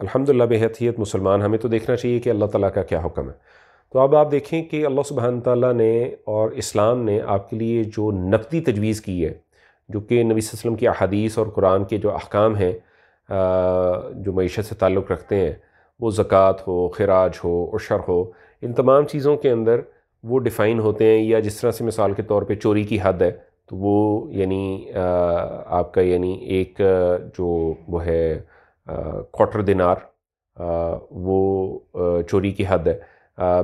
الحمد للہ بحیثیت مسلمان، ہمیں تو دیکھنا چاہیے کہ اللہ تعالیٰ کا کیا حکم ہے۔ تو اب آپ دیکھیں کہ اللہ سبحانہ تعالیٰ نے اور اسلام نے آپ کے لیے جو نقدی تجویز کی ہے، جو کہ نبی صلی اللہ علیہ وسلم کی احادیث اور قرآن کے جو احکام ہیں جو معیشت سے تعلق رکھتے ہیں وہ زکوٰۃ ہو، خراج ہو عشر ہو، ان تمام چیزوں کے اندر وہ ڈیفائن ہوتے ہیں یا جس طرح سے مثال کے طور پہ چوری کی حد ہے، تو وہ یعنی آپ کا یعنی ایک جو وہ ہے کوٹر دینار وہ چوری کی حد ہے۔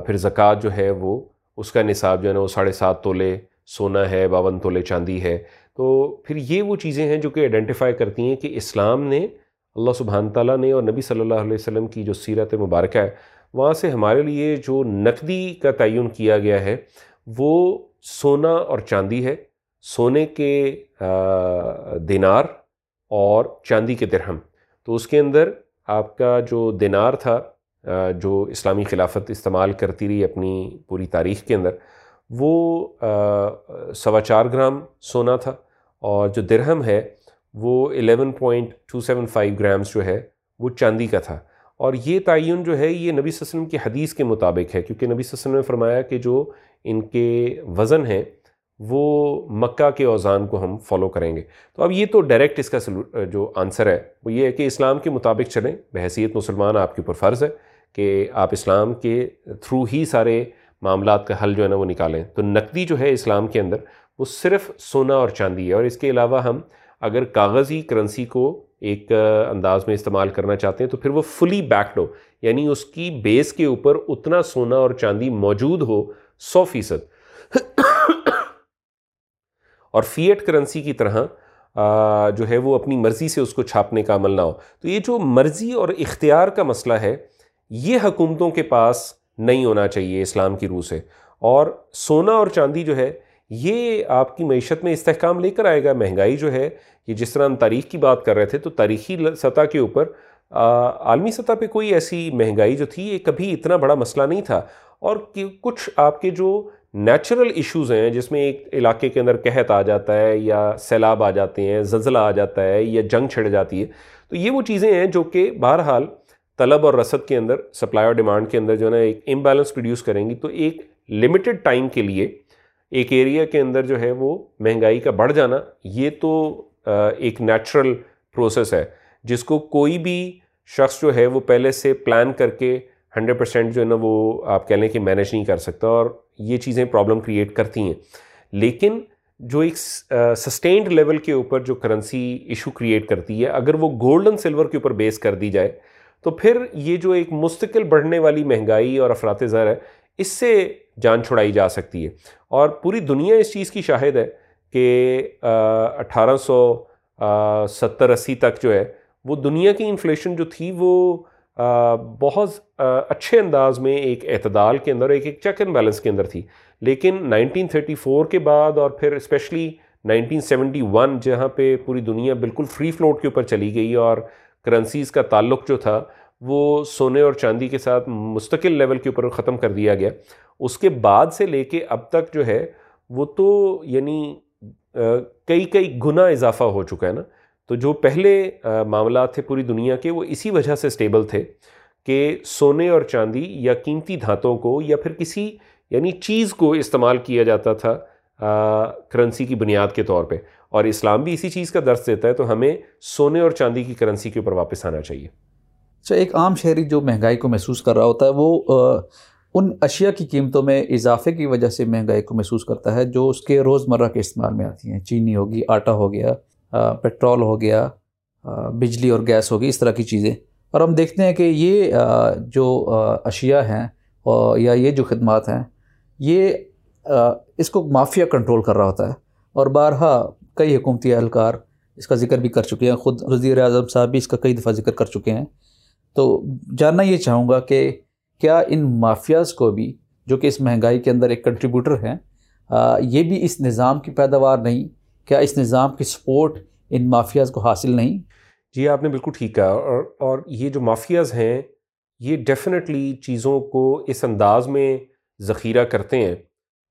پھر زکوٰۃ جو ہے وہ، اس کا نصاب جو ہے نا وہ ساڑھے سات تولے سونا ہے، باون تولے چاندی ہے۔ تو پھر یہ وہ چیزیں ہیں جو کہ آئیڈینٹیفائی کرتی ہیں کہ اسلام نے اللہ سبحانہ تعالیٰ نے اور نبی صلی اللہ علیہ وسلم کی جو سیرت مبارکہ ہے، وہاں سے ہمارے لیے جو نقدی کا تعین کیا گیا ہے، وہ سونا اور چاندی ہے۔ سونے کے دینار اور چاندی کے درہم۔ تو اس کے اندر آپ کا جو دینار تھا جو اسلامی خلافت استعمال کرتی رہی اپنی پوری تاریخ کے اندر، وہ سوا چار گرام سونا تھا۔ اور جو درہم ہے وہ eleven point two seven five grams جو ہے وہ چاندی کا تھا۔ اور یہ تعین جو ہے یہ نبی صلی اللہ علیہ وسلم کی حدیث کے مطابق ہے، کیونکہ نبی صلی اللہ علیہ وسلم نے فرمایا کہ جو ان کے وزن ہیں، وہ مکہ کے اوزان کو ہم فالو کریں گے۔ تو اب یہ تو ڈائریکٹ اس کا جو آنسر ہے، وہ یہ ہے کہ اسلام کے مطابق چلیں۔ بحیثیت مسلمان آپ کے اوپر فرض ہے کہ آپ اسلام کے تھرو ہی سارے معاملات کا حل جو ہے نا وہ نکالیں۔ تو نقدی جو ہے اسلام کے اندر وہ صرف سونا اور چاندی ہے۔ اور اس کے علاوہ ہم اگر کاغذی کرنسی کو ایک انداز میں استعمال کرنا چاہتے ہیں تو پھر وہ فلی بیکڈ ہو یعنی اس کی بیس کے اوپر اتنا سونا اور چاندی موجود ہو سو فیصد۔ اور فیٹ کرنسی کی طرح جو ہے وہ اپنی مرضی سے اس کو چھاپنے کا عمل نہ ہو۔ تو یہ جو مرضی اور اختیار کا مسئلہ ہے، یہ حکومتوں کے پاس نہیں ہونا چاہیے اسلام کی روح سے۔ اور سونا اور چاندی جو ہے یہ آپ کی معیشت میں استحکام لے کر آئے گا۔ مہنگائی جو ہے، یہ جس طرح ہم تاریخ کی بات کر رہے تھے، تو تاریخی سطح کے اوپر عالمی سطح پہ کوئی ایسی مہنگائی جو تھی، یہ کبھی اتنا بڑا مسئلہ نہیں تھا۔ اور کچھ آپ کے جو نیچرل ایشوز ہیں، جس میں ایک علاقے کے اندر قحط آ جاتا ہے یا سیلاب آ جاتے ہیں، زلزلہ آ جاتا ہے یا جنگ چھڑ جاتی ہے، تو یہ وہ چیزیں ہیں جو کہ بہرحال طلب اور رسد کے اندر، سپلائی اور ڈیمانڈ کے اندر جو ہے نا، ایک امبیلنس پروڈیوس کریں گی۔ تو ایک لمیٹڈ ٹائم کے لیے ایک ایریا کے اندر جو ہے وہ مہنگائی کا بڑھ جانا، یہ تو ایک نیچرل پروسیس ہے۔ جس کو کوئی بھی شخص جو ہے وہ پہلے سے پلان کر کے ہنڈریڈ پرسینٹ جو ہے نا وہ آپ کہہ لیں کہ مینیج نہیں کر سکتا اور یہ چیزیں پرابلم کریٹ کرتی ہیں۔ لیکن جو ایک سسٹینڈ لیول کے اوپر جو کرنسی ایشو کریٹ کرتی ہے، اگر وہ گولڈ اینڈ سلور کے اوپر بیس کر دی جائے، تو پھر یہ جو ایک مستقل بڑھنے والی مہنگائی اور افراد زر ہے، اس سے جان چھڑائی جا سکتی ہے۔ اور پوری دنیا اس چیز کی شاہد ہے کہ اٹھارہ سو ستر، اسی تک جو ہے، وہ دنیا کی انفلیشن جو تھی، وہ بہت اچھے انداز میں ایک اعتدال کے اندر، ایک ایک چیک اینڈ بیلنس کے اندر تھی۔ لیکن نائنٹین تھرٹی فور کے بعد اور پھر اسپیشلی نائنٹین سیونٹی ون جہاں پہ پوری دنیا بالکل فری فلوٹ کے اوپر چلی گئی اور کرنسیز کا تعلق جو تھا وہ سونے اور چاندی کے ساتھ مستقل لیول کے اوپر ختم کر دیا گیا۔ اس کے بعد سے لے کے اب تک جو ہے، وہ تو یعنی کئی کئی گنا اضافہ ہو چکا ہے نا۔ تو جو پہلے معاملات تھے پوری دنیا کے، وہ اسی وجہ سے سٹیبل تھے کہ سونے اور چاندی یا قیمتی دھاتوں کو یا پھر کسی یعنی چیز کو استعمال کیا جاتا تھا کرنسی کی بنیاد کے طور پہ۔ اور اسلام بھی اسی چیز کا درس دیتا ہے، تو ہمیں سونے اور چاندی کی کرنسی کے اوپر واپس آنا چاہیے۔ اچھا ایک عام شہری جو مہنگائی کو محسوس کر رہا ہوتا ہے وہ ان اشیاء کی قیمتوں میں اضافے کی وجہ سے مہنگائی کو محسوس کرتا ہے جو اس کے روز مرہ کے استعمال میں آتی ہیں۔ چینی ہوگی، آٹا ہو گیا پٹرول ہو گیا بجلی اور گیس ہوگی، اس طرح کی چیزیں۔ اور ہم دیکھتے ہیں کہ یہ جو اشیاء ہیں یا یہ جو خدمات ہیں، یہ اس کو مافیا کنٹرول کر رہا ہوتا ہے۔ اور بارہا، کئی حکومتی اہلکار اس کا ذکر بھی کر چکے ہیں۔ خود وزیر اعظم صاحب بھی اس کا کئی دفعہ ذکر کر چکے ہیں۔ تو جاننا یہ چاہوں گا کہ کیا ان مافیاز کو بھی جو کہ اس مہنگائی کے اندر ایک کنٹریبیوٹر ہیں یہ بھی اس نظام کی پیداوار نہیں، کیا اس نظام کی سپورٹ ان مافیاز کو حاصل نہیں؟ جی آپ نے بالکل ٹھیک کہا، اور اور یہ جو مافیاز ہیں، یہ ڈیفینیٹلی چیزوں کو اس انداز میں ذخیرہ کرتے ہیں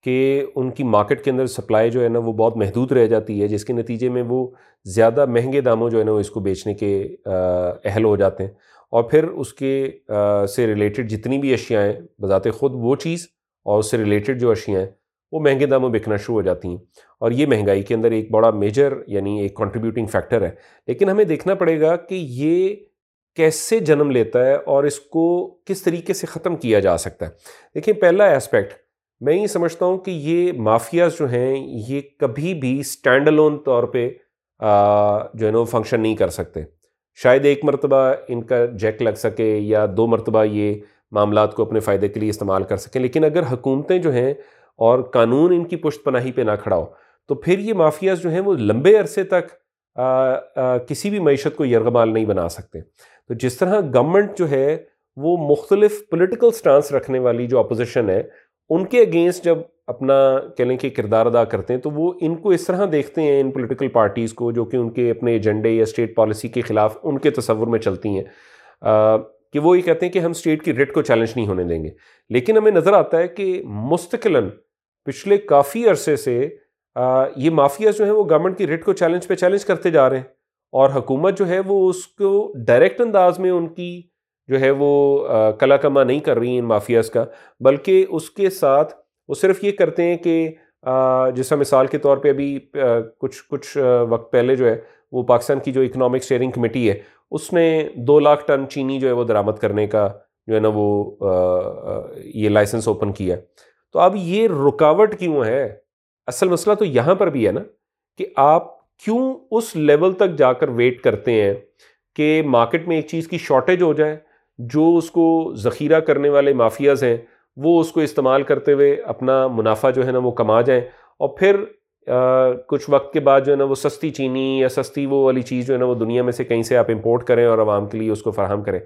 کہ ان کی مارکیٹ کے اندر سپلائی جو ہے نا، وہ بہت محدود رہ جاتی ہے، جس کے نتیجے میں وہ زیادہ مہنگے داموں جو ہے نا، وہ اس کو بیچنے کے اہل ہو جاتے ہیں۔ اور پھر اس کے سے ریلیٹڈ جتنی بھی اشیاء ہیں، بذات خود وہ چیز اور اس سے ریلیٹڈ جو اشیاء ہیں، وہ مہنگے داموں بکنا شروع ہو جاتی ہیں۔ اور یہ مہنگائی کے اندر ایک بڑا میجر یعنی ایک کنٹریبیوٹنگ فیکٹر ہے۔ لیکن ہمیں دیکھنا پڑے گا کہ یہ کیسے جنم لیتا ہے اور اس کو کس طریقے سے ختم کیا جا سکتا ہے۔ دیکھیں، پہلا اسپیکٹ میں یہ سمجھتا ہوں کہ یہ مافیاز جو ہیں، یہ کبھی بھی اسٹینڈ الون طور پہ جو ہے نا، وہ فنکشن نہیں کر سکتے۔ شاید ایک مرتبہ ان کا جیک لگ سکے یا دو مرتبہ یہ معاملات کو اپنے فائدے کے لیے استعمال کر سکیں، لیکن اگر حکومتیں جو ہیں اور قانون ان کی پشت پناہی پہ نہ کھڑا ہو، تو پھر یہ مافیاز جو ہیں وہ لمبے عرصے تک کسی بھی معیشت کو یرغمال نہیں بنا سکتے۔ تو جس طرح گورنمنٹ جو ہے وہ مختلف پولیٹیکل سٹانس رکھنے والی جو اپوزیشن ہے ان کے اگینسٹ جب اپنا کہہ لیں کہ کردار ادا کرتے ہیں، تو وہ ان کو اس طرح دیکھتے ہیں ان پولیٹیکل پارٹیز کو، جو کہ ان کے اپنے ایجنڈے یا اسٹیٹ پالیسی کے خلاف ان کے تصور میں چلتی ہیں۔ کہ وہ یہ کہتے ہیں کہ ہم اسٹیٹ کی ریٹ کو چیلنج نہیں ہونے دیں گے۔ لیکن ہمیں نظر آتا ہے کہ مستقلاً پچھلے کافی عرصے سے یہ مافیاز جو ہیں وہ گورنمنٹ کی ریٹ کو چیلنج پہ چیلنج کرتے جا رہے ہیں۔ اور حکومت جو ہے وہ اس کو ڈائریکٹ انداز میں ان کی جو ہے وہ کلا کما نہیں کر رہی ان مافیاز کا، بلکہ اس کے ساتھ وہ صرف یہ کرتے ہیں کہ جیسا مثال کے طور پہ ابھی کچھ کچھ وقت پہلے جو ہے وہ پاکستان کی جو اکنامک اسٹیئرنگ کمیٹی ہے، اس نے دو لاکھ ٹن چینی جو ہے وہ درآمد کرنے کا جو ہے نا وہ یہ لائسنس اوپن کیا تو اب یہ رکاوٹ کیوں ہے؟ اصل مسئلہ تو یہاں پر بھی ہے نا کہ آپ کیوں اس لیول تک جا کر ویٹ کرتے ہیں کہ مارکیٹ میں ایک چیز کی شارٹیج ہو جائے جو اس کو ذخیرہ کرنے والے مافیاز ہیں، وہ اس کو استعمال کرتے ہوئے اپنا منافع جو ہے نا وہ کما جائیں۔ اور پھر کچھ وقت کے بعد جو ہے نا وہ سستی چینی یا سستی وہ والی چیز جو ہے نا وہ دنیا میں سے کہیں سے آپ امپورٹ کریں اور عوام کے لیے اس کو فراہم کریں۔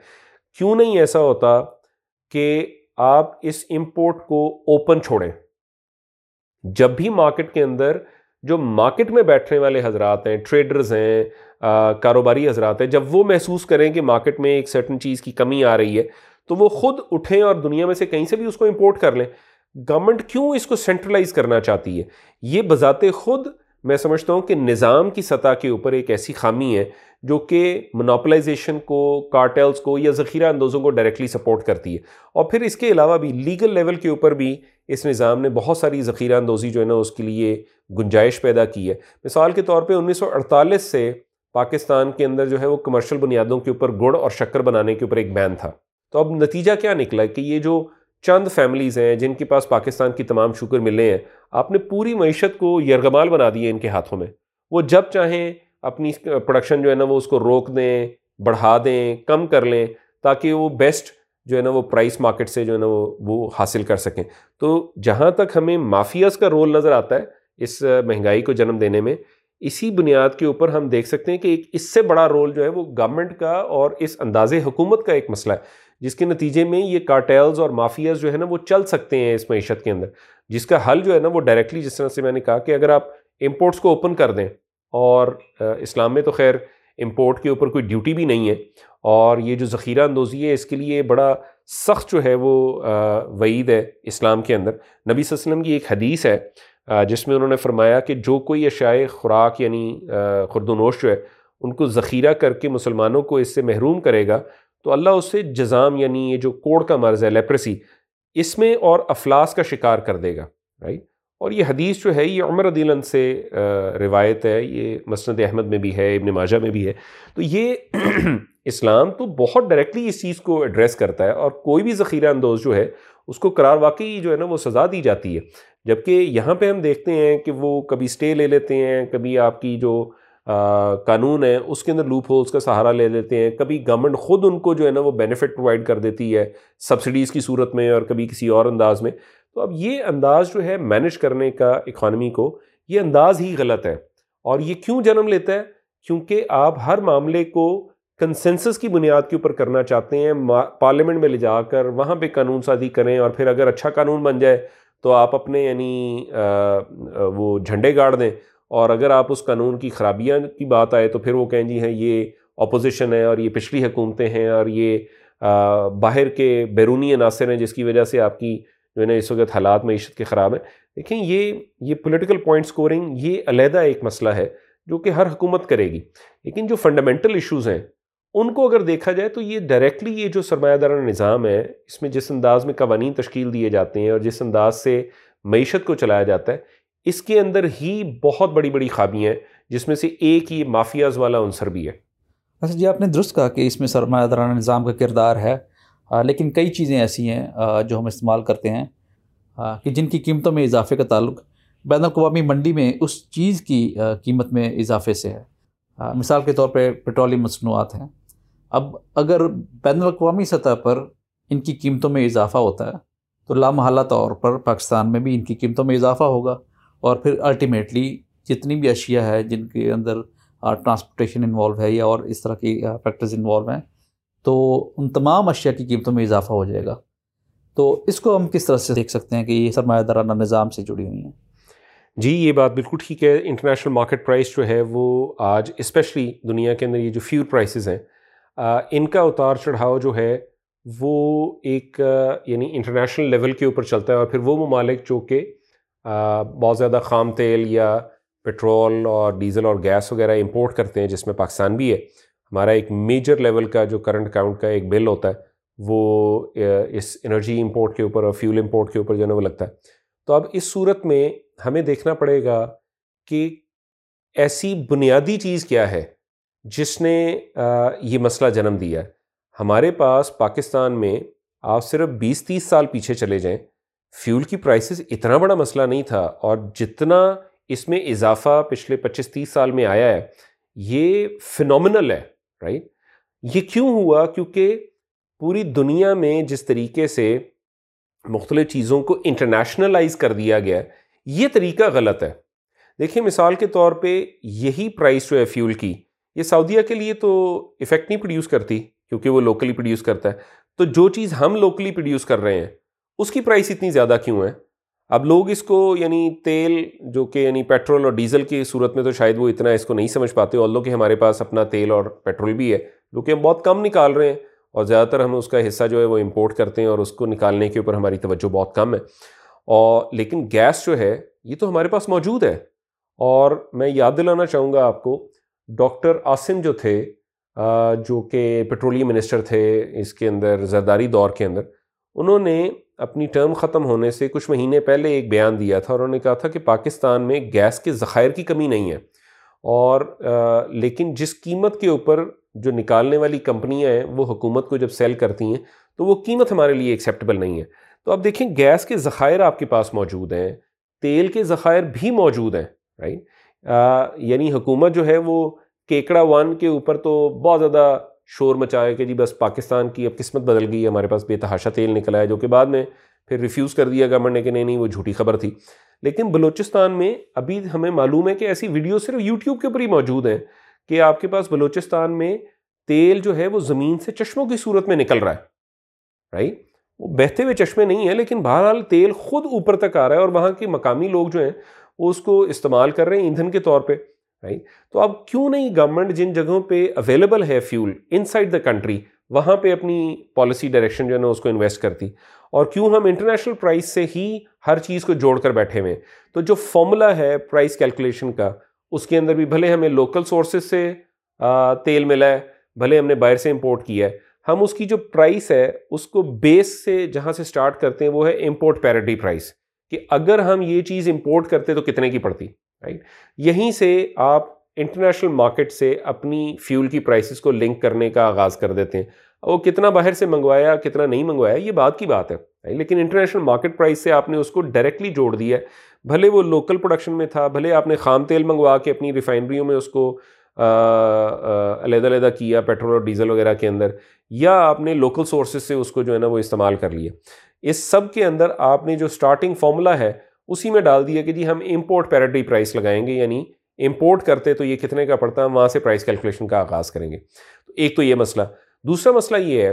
کیوں نہیں ایسا ہوتا کہ آپ اس امپورٹ کو اوپن چھوڑیں؟ جب بھی مارکیٹ کے اندر جو مارکیٹ میں بیٹھنے والے حضرات ہیں ٹریڈرز ہیں کاروباری حضرات ہیں۔ جب وہ محسوس کریں کہ مارکیٹ میں ایک سرٹن چیز کی کمی آ رہی ہے، تو وہ خود اٹھیں اور دنیا میں سے کہیں سے بھی اس کو امپورٹ کر لیں۔ گورنمنٹ کیوں اس کو سینٹرلائز کرنا چاہتی ہے؟ یہ بذات خود میں سمجھتا ہوں کہ نظام کی سطح کے اوپر ایک ایسی خامی ہے جو کہ منوپلائزیشن کو کارٹیلز کو یا ذخیرہ اندوزوں کو ڈائریکٹلی سپورٹ کرتی ہے۔ اور پھر اس کے علاوہ بھی لیگل لیول کے اوپر بھی اس نظام نے بہت ساری ذخیرہ اندوزی جو ہے نا، اس کے لیے گنجائش پیدا کی ہے۔ مثال کے طور پہ انیس سو اڑتالیس سے پاکستان کے اندر جو ہے وہ کمرشل بنیادوں کے اوپر گڑ اور شکر بنانے کے اوپر ایک بین تھا۔ تو اب نتیجہ کیا نکلا کہ یہ جو چند فیملیز ہیں جن کے پاس پاکستان کی تمام شکر ملے ہیں، آپ نے پوری معیشت کو یرغمال بنا دی ہے ان کے ہاتھوں میں۔ وہ جب چاہیں اپنی پروڈکشن جو ہے نا وہ اس کو روک دیں، بڑھا دیں، کم کر لیں، تاکہ وہ بیسٹ جو ہے نا وہ پرائس مارکیٹ سے جو ہے نا وہ وہ حاصل کر سکیں۔ تو جہاں تک ہمیں مافیاز کا رول نظر آتا ہے اس مہنگائی کو جنم دینے میں اسی بنیاد کے اوپر ہم دیکھ سکتے ہیں کہ ایک اس سے بڑا رول جو ہے وہ گورنمنٹ کا اور اس انداز حکومت کا ایک مسئلہ ہے، جس کے نتیجے میں یہ کارٹیلز اور مافیاز جو ہے نا وہ چل سکتے ہیں اس معیشت کے اندر۔ جس کا حل جو ہے نا وہ ڈائریکٹلی جس طرح سے میں نے کہا کہ اگر آپ امپورٹس کو اوپن کر دیں اور اسلام میں تو خیر امپورٹ کے اوپر کوئی ڈیوٹی بھی نہیں ہے اور یہ جو ذخیرہ اندوزی ہے اس کے لیے بڑا سخت جو ہے وہ وعید ہے اسلام کے اندر۔ نبی صلی اللہ علیہ وسلم کی ایک حدیث ہے جس میں انہوں نے فرمایا کہ جو کوئی اشائے خوراک یعنی خرد و نوش جو ہے، ان کو ذخیرہ کر کے مسلمانوں کو اس سے محروم کرے گا، تو اللہ اس سے جزام یعنی یہ جو کوڑ کا مرض ہے لیپریسی اس میں اور افلاس کا شکار کر دے گا رائٹ اور یہ حدیث جو ہے، یہ عمر عدیلن سے روایت ہے، یہ مسند احمد میں بھی ہے، ابن ماجہ میں بھی ہے۔ تو یہ اسلام تو بہت ڈائریکٹلی اس چیز کو ایڈریس کرتا ہے اور کوئی بھی ذخیرہ اندوز جو ہے، اس کو قرار واقعی جو ہے نا، وہ سزا دی جاتی ہے۔ جبکہ یہاں پہ ہم دیکھتے ہیں کہ وہ کبھی سٹے لے لیتے ہیں، کبھی آپ کی جو قانون ہے، اس کے اندر لوپ ہولز کا سہارا لے لیتے ہیں۔ کبھی گورنمنٹ خود ان کو جو ہے نا وہ بینیفٹ پرووائڈ کر دیتی ہے سبسڈیز کی صورت میں اور کبھی کسی اور انداز میں۔ تو اب یہ انداز جو ہے مینج کرنے کا اکانومی کو یہ انداز ہی غلط ہے۔ اور یہ کیوں جنم لیتا ہے؟ کیونکہ آپ ہر معاملے کو کنسنسس کی بنیاد کے اوپر کرنا چاہتے ہیں پارلیمنٹ میں لے جا کر وہاں پہ قانون سازی کریں اور پھر اگر اچھا قانون بن جائے تو آپ اپنے یعنی وہ جھنڈے گاڑ دیں۔ اور اگر آپ اس قانون کی خرابیاں کی بات آئے تو پھر وہ کہیں جی ہیں، یہ اپوزیشن ہے اور یہ پچھلی حکومتیں ہیں اور یہ باہر کے بیرونی عناصر ہیں جس کی وجہ سے آپ کی جو ہے نا، اس وقت حالات معیشت کے خراب ہیں۔ دیکھیں، یہ یہ پولیٹیکل پوائنٹ سکورنگ یہ علیحدہ ایک مسئلہ ہے جو کہ ہر حکومت کرے گی۔ لیکن جو فنڈامنٹل ایشوز ہیں ان کو اگر دیکھا جائے تو یہ ڈائریکٹلی یہ جو سرمایہ دارانہ نظام ہے، اس میں جس انداز میں قوانین تشکیل دیے جاتے ہیں اور جس انداز سے معیشت کو چلایا جاتا ہے، اس کے اندر ہی بہت بڑی بڑی خابیاں ہیں، جس میں سے ایک یہ مافیاز والا عنصر بھی ہے۔ اچھا جی آپ نے درست کہا کہ اس میں سرمایہ دارانہ نظام کا کردار ہے لیکن کئی چیزیں ایسی ہیں جو ہم استعمال کرتے ہیں کہ جن کی قیمتوں میں اضافے کا تعلق بین الاقوامی منڈی میں اس چیز کی قیمت میں اضافے سے ہے۔ مثال کے طور پہ پٹرولیم مصنوعات ہیں۔ اب اگر بین الاقوامی سطح پر ان کی قیمتوں میں اضافہ ہوتا ہے، تو لامحالہ طور پر پاکستان میں بھی ان کی قیمتوں میں اضافہ ہوگا۔ اور پھر الٹیمیٹلی جتنی بھی اشیاء ہے جن کے اندر ٹرانسپورٹیشن انوالو ہے یا اور اس طرح کی فیکٹرز انوالو ہیں، تو ان تمام اشیاء کی قیمتوں میں اضافہ ہو جائے گا۔ تو اس کو ہم کس طرح سے دیکھ سکتے ہیں کہ یہ سرمایہ دارانہ نظام سے جڑی ہوئی ہیں؟ جی یہ بات بالکل ٹھیک ہے۔ انٹرنیشنل مارکیٹ پرائس جو ہے وہ آج اسپیشلی دنیا کے اندر یہ جو فیول پرائسز ہیں ان کا اتار چڑھاؤ جو ہے، وہ ایک یعنی انٹرنیشنل لیول کے اوپر چلتا ہے اور پھر وہ ممالک جو کہ بہت زیادہ خام تیل یا پٹرول اور ڈیزل اور گیس وغیرہ امپورٹ کرتے ہیں، جس میں پاکستان بھی ہے، ہمارا ایک میجر لیول کا جو کرنٹ اکاؤنٹ کا ایک بل ہوتا ہے، وہ اس انرجی امپورٹ کے اوپر اور فیول امپورٹ کے اوپر جو ہے نا، وہ لگتا ہے۔ تو اب اس صورت میں ہمیں دیکھنا پڑے گا کہ ایسی بنیادی چیز کیا ہے جس نے یہ مسئلہ جنم دیا ہے۔ ہمارے پاس پاکستان میں آپ صرف بیس تیس سال پیچھے چلے جائیں، فیول کی پرائسز اتنا بڑا مسئلہ نہیں تھا اور جتنا اس میں اضافہ پچھلے پچیس تیس سال میں آیا ہے، یہ فنومنل ہے رائٹ یہ کیوں ہوا؟ کیونکہ پوری دنیا میں جس طریقے سے مختلف چیزوں کو انٹرنیشنلائز کر دیا گیا یہ طریقہ غلط ہے۔ دیکھیں مثال کے طور پہ یہی پرائس جو ہے فیول کی یہ سعودیہ کے لیے تو افیکٹ نہیں پروڈیوس کرتی کیونکہ وہ لوکلی پروڈیوس کرتا ہے۔ تو جو چیز ہم لوکلی پروڈیوس کر رہے ہیں، اس کی پرائس اتنی زیادہ کیوں ہے؟ اب لوگ اس کو یعنی تیل جو کہ یعنی پیٹرول اور ڈیزل کی صورت میں تو شاید وہ اتنا اس کو نہیں سمجھ پاتے اور کہ ہمارے پاس اپنا تیل اور پیٹرول بھی ہے۔ جو کہ ہم بہت کم نکال رہے ہیں اور زیادہ تر ہم اس کا حصہ جو ہے وہ امپورٹ کرتے ہیں اور اس کو نکالنے کے اوپر ہماری توجہ بہت کم ہے۔ اور لیکن گیس جو ہے، یہ تو ہمارے پاس موجود ہے۔ اور میں یاد دلانا چاہوں گا آپ کو ڈاکٹر آصم جو تھے جو کہ پٹرولیم منسٹر تھے اس کے اندر، زرداری دور کے اندر، انہوں نے اپنی ٹرم ختم ہونے سے کچھ مہینے پہلے ایک بیان دیا تھا اور انہوں نے کہا تھا کہ پاکستان میں گیس کے ذخائر کی کمی نہیں ہے اور لیکن جس قیمت کے اوپر جو نکالنے والی کمپنیاں ہیں، وہ حکومت کو جب سیل کرتی ہیں، تو وہ قیمت ہمارے لیے ایکسیپٹیبل نہیں ہے۔ تو اب دیکھیں، گیس کے ذخائر آپ کے پاس موجود ہیں، تیل کے ذخائر بھی موجود ہیں رائٹ یعنی حکومت جو ہے وہ کیکڑا ون کے اوپر تو بہت زیادہ شور مچایا کہ جی بس پاکستان کی اب قسمت بدل گئی ہے ہمارے پاس بے تحاشا تیل نکلا ہے جو کہ بعد میں پھر ریفیوز کر دیا گورنمنٹ نے کہ نہیں نہیں، وہ جھوٹی خبر تھی۔ لیکن بلوچستان میں ابھی ہمیں معلوم ہے کہ ایسی ویڈیو صرف یوٹیوب کے اوپر ہی موجود ہیں کہ آپ کے پاس بلوچستان میں تیل جو ہے وہ زمین سے چشموں کی صورت میں نکل رہا ہے۔ رائٹ وہ بہتے ہوئے چشمے نہیں ہیں، لیکن بہرحال تیل خود اوپر تک آ رہا ہے اور وہاں کے مقامی لوگ جو ہیں وہ اس کو استعمال کر رہے ہیں ایندھن کے طور پہ رائٹ تو اب کیوں نہیں گورنمنٹ جن جگہوں پہ اویلیبل ہے fuel inside the country وہاں پہ اپنی پالیسی ڈائریکشن جو ہے نا اس کو انویسٹ کرتی؟ اور کیوں ہم انٹرنیشنل پرائز سے ہی ہر چیز کو جوڑ کر بیٹھے ہوئے تو جو فارمولا ہے پرائز کیلکولیشن کا، اس کے اندر بھی بھلے ہمیں لوکل سورسز سے تیل ملا ہے، بھلے ہم نے باہر سے امپورٹ کیا ہے۔ ہم اس کی جو پرائس ہے، اس کو بیس سے جہاں سے سٹارٹ کرتے ہیں، وہ ہے امپورٹ پیرٹی پرائس کہ اگر ہم یہ چیز امپورٹ کرتے تو کتنے کی پڑتی رائٹ یہیں سے آپ انٹرنیشنل مارکیٹ سے اپنی فیول کی پرائسز کو لنک کرنے کا آغاز کر دیتے ہیں۔ وہ کتنا باہر سے منگوایا، کتنا نہیں منگوایا، یہ بات کی بات ہے لیکن انٹرنیشنل مارکیٹ پرائس سے آپ نے اس کو ڈائریکٹلی جوڑ دیا ہے۔ بھلے وہ لوکل پروڈکشن میں تھا، بھلے آپ نے خام تیل منگوا کے اپنی ریفائنریوں میں اس کو علیحدہ علیحدہ کیا پیٹرول اور ڈیزل وغیرہ کے اندر، یا آپ نے لوکل سورسز سے اس کو جو ہے نا وہ استعمال کر لیا۔ اس سب کے اندر آپ نے جو اسٹارٹنگ فارمولا ہے، اسی میں ڈال دیا کہ جی ہم امپورٹ پیراڈی پرائس لگائیں گے یعنی امپورٹ کرتے تو یہ کتنے کا پڑتا ہے وہاں سے پرائس کیلکولیشن کا آغاز کریں گے۔ تو ایک تو یہ مسئلہ۔ دوسرا مسئلہ یہ ہے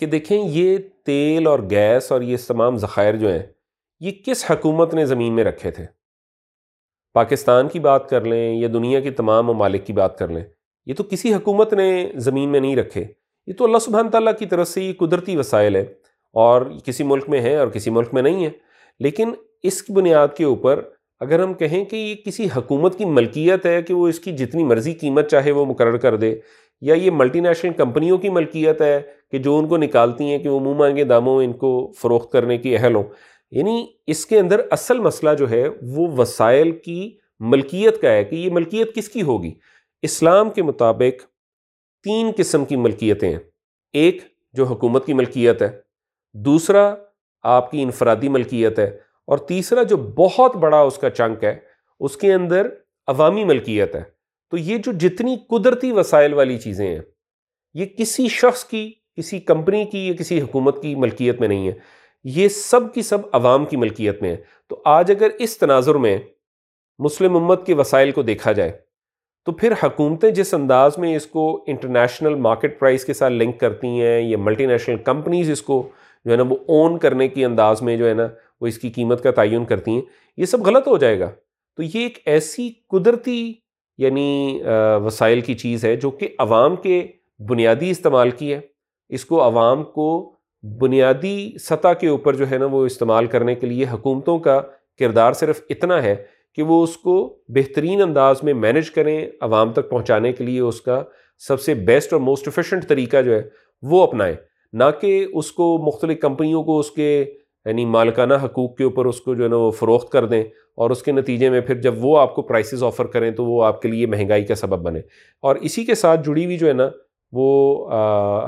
کہ دیکھیں یہ تیل اور گیس اور یہ تمام ذخائر جو ہیں، یہ کس حکومت نے زمین میں رکھے تھے؟ پاکستان کی بات کر لیں یا دنیا کے تمام ممالک کی بات کر لیں، یہ تو کسی حکومت نے زمین میں نہیں رکھے۔ یہ تو اللہ سبحانہ تعالیٰ کی طرف سے یہ قدرتی وسائل ہے اور کسی ملک میں ہے اور کسی ملک میں نہیں ہے لیکن اس کی بنیاد کے اوپر اگر ہم کہیں کہ یہ کسی حکومت کی ملکیت ہے کہ وہ اس کی جتنی مرضی قیمت چاہے وہ مقرر کر دے، یا یہ ملٹی نیشنل کمپنیوں کی ملکیت ہے کہ جو ان کو نکالتی ہیں کہ وہ منہ مانگے داموں ان کو فروخت کرنے کی اہل ہوں۔ یعنی اس کے اندر اصل مسئلہ جو ہے وہ وسائل کی ملکیت کا ہے کہ یہ ملکیت کس کی ہوگی؟ اسلام کے مطابق تین قسم کی ملکیتیں ہیں۔ ایک جو حکومت کی ملکیت ہے، دوسرا آپ کی انفرادی ملکیت ہے، اور تیسرا جو بہت بڑا اس کا چنک ہے، اس کے اندر عوامی ملکیت ہے۔ تو یہ جو جتنی قدرتی وسائل والی چیزیں ہیں، یہ کسی شخص کی، کسی کمپنی کی یا کسی حکومت کی ملکیت میں نہیں ہے۔ یہ سب کی سب عوام کی ملکیت میں ہے۔ تو آج اگر اس تناظر میں مسلم امت کے وسائل کو دیکھا جائے، تو پھر حکومتیں جس انداز میں اس کو انٹرنیشنل مارکیٹ پرائز کے ساتھ لنک کرتی ہیں یا ملٹی نیشنل کمپنیز اس کو جو ہے نا وہ اون کرنے کی انداز میں جو ہے نا وہ اس کی قیمت کا تعین کرتی ہیں، یہ سب غلط ہو جائے گا۔ تو یہ ایک ایسی قدرتی یعنی وسائل کی چیز ہے جو کہ عوام کے بنیادی استعمال کی ہے۔ اس کو عوام کو بنیادی سطح کے اوپر جو ہے نا وہ استعمال کرنے کے لیے حکومتوں کا کردار صرف اتنا ہے کہ وہ اس کو بہترین انداز میں مینج کریں، عوام تک پہنچانے کے لیے اس کا سب سے بیسٹ اور موسٹ افیشینٹ طریقہ جو ہے وہ اپنائیں۔ نہ کہ اس کو مختلف کمپنیوں کو اس کے یعنی مالکانہ حقوق کے اوپر اس کو جو ہے نا وہ فروخت کر دیں اور اس کے نتیجے میں پھر جب وہ آپ کو پرائسز آفر کریں تو وہ آپ کے لیے مہنگائی کا سبب بنے۔ اور اسی کے ساتھ جڑی ہوئی جو ہے نا وہ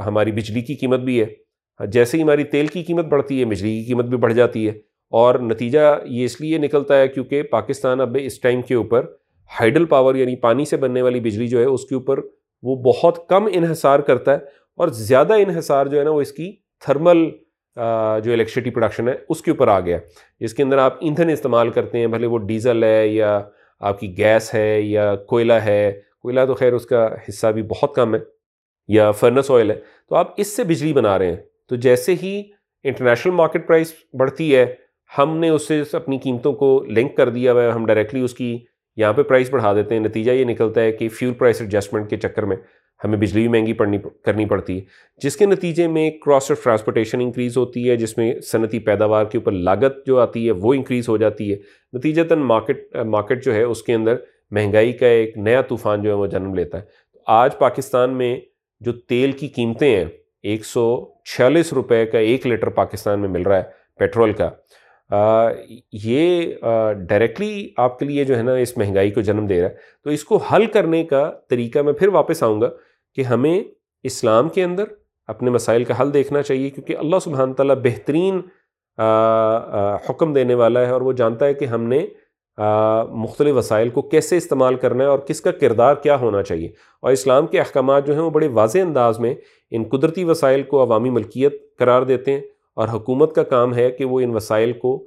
ہماری بجلی کی قیمت بھی ہے۔ جیسے ہی ہماری تیل کی قیمت بڑھتی ہے بجلی کی قیمت بھی بڑھ جاتی ہے۔ اور نتیجہ یہ اس لیے نکلتا ہے کیونکہ پاکستان اب اس ٹائم کے اوپر ہائیڈل پاور یعنی پانی سے بننے والی بجلی جو ہے، اس کے اوپر وہ بہت کم انحصار کرتا ہے اور زیادہ انحصار جو ہے نا، وہ اس کی تھرمل جو الیکٹریسٹی پروڈکشن ہے، اس کے اوپر آ گیا جس کے اندر آپ ایندھن استعمال کرتے ہیں، بھلے وہ ڈیزل ہے یا آپ کی گیس ہے یا کوئلہ ہے۔ کوئلہ تو خیر اس کا حصہ بھی بہت کم ہے یا فرنس آئل ہے۔ تو آپ اس سے بجلی بنا رہے ہیں۔ تو جیسے ہی انٹرنیشنل مارکیٹ پرائس بڑھتی ہے، ہم نے اس سے اپنی قیمتوں کو لنک کر دیا ہوا ہے، ہم ڈائریکٹلی اس کی یہاں پہ پرائس بڑھا دیتے ہیں۔ نتیجہ یہ نکلتا ہے کہ فیول پرائس ایڈجسٹمنٹ کے چکر میں ہمیں بجلی بھی مہنگی پڑنی کرنی پڑتی ہے، جس کے نتیجے میں کراس آف ٹرانسپورٹیشن انکریز ہوتی ہے، جس میں صنعتی پیداوار کے اوپر لاگت جو آتی ہے وہ انکریز ہو جاتی ہے۔ نتیجہ تن مارکیٹ مارکیٹ جو ہے اس کے اندر مہنگائی کا ایک نیا طوفان جو ہے وہ جنم لیتا ہے۔ آج پاکستان میں جو تیل کی قیمتیں ہیں ایک سو چھیالیس روپے کا ایک لیٹر پاکستان میں مل رہا ہے پیٹرول کا۔ یہ ڈائریکٹلی آپ کے لیے جو ہے نا اس مہنگائی کو جنم دے رہا ہے۔ تو اس کو حل کرنے کا طریقہ میں پھر واپس آؤں گا کہ ہمیں اسلام کے اندر اپنے مسائل کا حل دیکھنا چاہیے، کیونکہ اللہ سبحانہ تعالیٰ بہترین حکم دینے والا ہے اور وہ جانتا ہے کہ ہم نے مختلف وسائل کو کیسے استعمال کرنا ہے اور کس کا کردار کیا ہونا چاہیے۔ اور اسلام کے احکامات جو ہیں وہ بڑے واضح انداز میں ان قدرتی وسائل کو عوامی ملکیت قرار دیتے ہیں اور حکومت کا کام ہے کہ وہ ان وسائل کو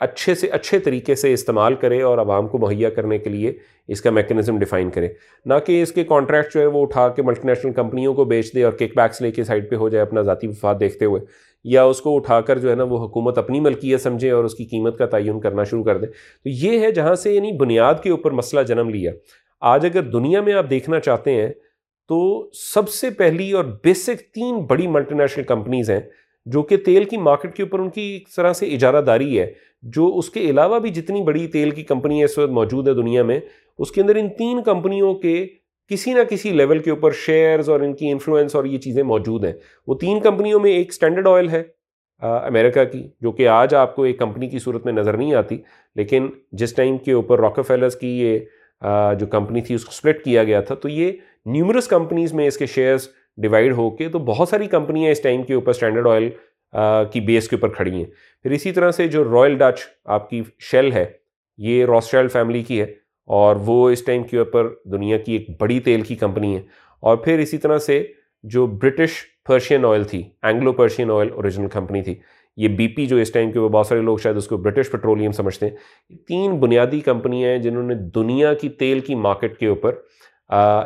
اچھے سے اچھے طریقے سے استعمال کرے اور عوام کو مہیا کرنے کے لیے اس کا میکنزم ڈیفائن کرے۔ نہ کہ اس کے کانٹریکٹ جو ہے وہ اٹھا کے ملٹی نیشنل کمپنیوں کو بیچ دے اور کیک بیکس لے کے سائڈ پہ ہو جائے اپنا ذاتی وفات دیکھتے ہوئے۔ یا اس کو اٹھا کر جو ہے نا وہ حکومت اپنی ملکیت سمجھے اور اس کی قیمت کا تعین کرنا شروع کر دے۔ تو یہ ہے جہاں سے یعنی بنیاد کے اوپر مسئلہ جنم لیا۔ آج اگر دنیا میں آپ دیکھنا چاہتے ہیں تو سب سے پہلی اور بیسک تین بڑی ملٹی نیشنل کمپنیز ہیں جو کہ تیل کی مارکیٹ کے اوپر ان کی ایک طرح سے اجارہ داری ہے، جو اس کے علاوہ بھی جتنی بڑی تیل کی کمپنی اس وقت موجود ہے دنیا میں، اس کے اندر ان تین کمپنیوں کے کسی نہ کسی لیول کے اوپر شیئرز اور ان کی انفلوئنس اور یہ چیزیں موجود ہیں۔ وہ تین کمپنیوں میں ایک سٹینڈرڈ آئل ہے امریکہ کی، جو کہ آج آپ کو ایک کمپنی کی صورت میں نظر نہیں آتی، لیکن جس ٹائم کے اوپر راکر فیلرز کی یہ جو کمپنی تھی، اس کو سپلٹ کیا گیا تھا، تو یہ نیومرس کمپنیز میں اس کے شیئرز ڈیوائڈ ہو کے تو بہت ساری کمپنیاں اس ٹائم کے اوپر اسٹینڈرڈ آئل کی بیس کے اوپر کھڑی ہیں۔ پھر اسی طرح سے جو رائل ڈچ آپ کی شیل ہے، یہ راسٹرائل فیملی کی ہے۔ اور وہ اس ٹائم کے اوپر دنیا کی ایک بڑی تیل کی کمپنی ہے۔ اور پھر اسی طرح سے جو برٹش پرشین آئل تھی Anglo Persian oil original company تھی، یہ بی پی جو اس ٹائم کے اوپر بہت سارے لوگ شاید اس کو برٹش پیٹرولیم سمجھتے ہیں تین بنیادی کمپنیاں ہیں جنہوں نے دنیا کی تیل کی مارکیٹ کے اوپر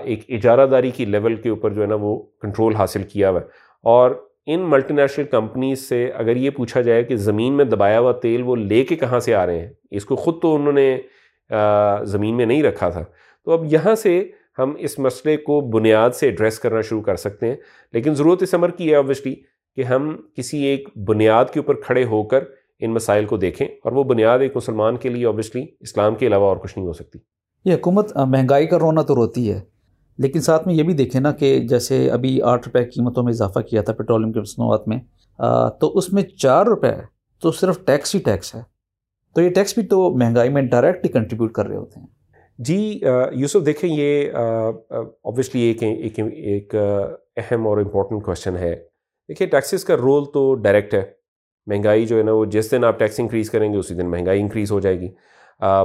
ایک اجارہ داری کی لیول کے اوپر جو ہے نا وہ کنٹرول حاصل کیا ہوا ہے۔ اور ان ملٹی نیشنل کمپنیز سے اگر یہ پوچھا جائے کہ زمین میں دبایا ہوا تیل وہ لے کے کہاں سے آ رہے ہیں، اس کو خود تو انہوں نے زمین میں نہیں رکھا تھا۔ تو اب یہاں سے ہم اس مسئلے کو بنیاد سے ایڈریس کرنا شروع کر سکتے ہیں۔ لیکن ضرورت اس عمر کی ہے آبویسلی کہ ہم کسی ایک بنیاد کے اوپر کھڑے ہو کر ان مسائل کو دیکھیں اور وہ بنیاد ایک مسلمان کے لیے آبویسلی اسلام کے علاوہ اور کچھ نہیں ہو سکتی۔ یہ حکومت مہنگائی کا رونا تو روتی ہے، لیکن ساتھ میں یہ بھی دیکھیں نا کہ جیسے ابھی آٹھ روپے قیمتوں میں اضافہ کیا تھا پیٹرولیم کی مصنوعات میں تو اس میں چار روپے، تو صرف ٹیکس ہی ٹیکس ہے۔ تو یہ ٹیکس بھی تو مہنگائی میں ڈائریکٹ ہی کنٹریبیوٹ کر رہے ہوتے ہیں۔ جی یوسف، دیکھیں یہ آبویسلی ایک ایک ایک اہم اور امپورٹنٹ کوشچن ہے۔ دیکھیے ٹیکسز کا رول تو ڈائریکٹ ہے۔ مہنگائی جو ہے نا، وہ جس دن آپ ٹیکس انکریز کریں گے، اسی دن مہنگائی انکریز ہو جائے گی۔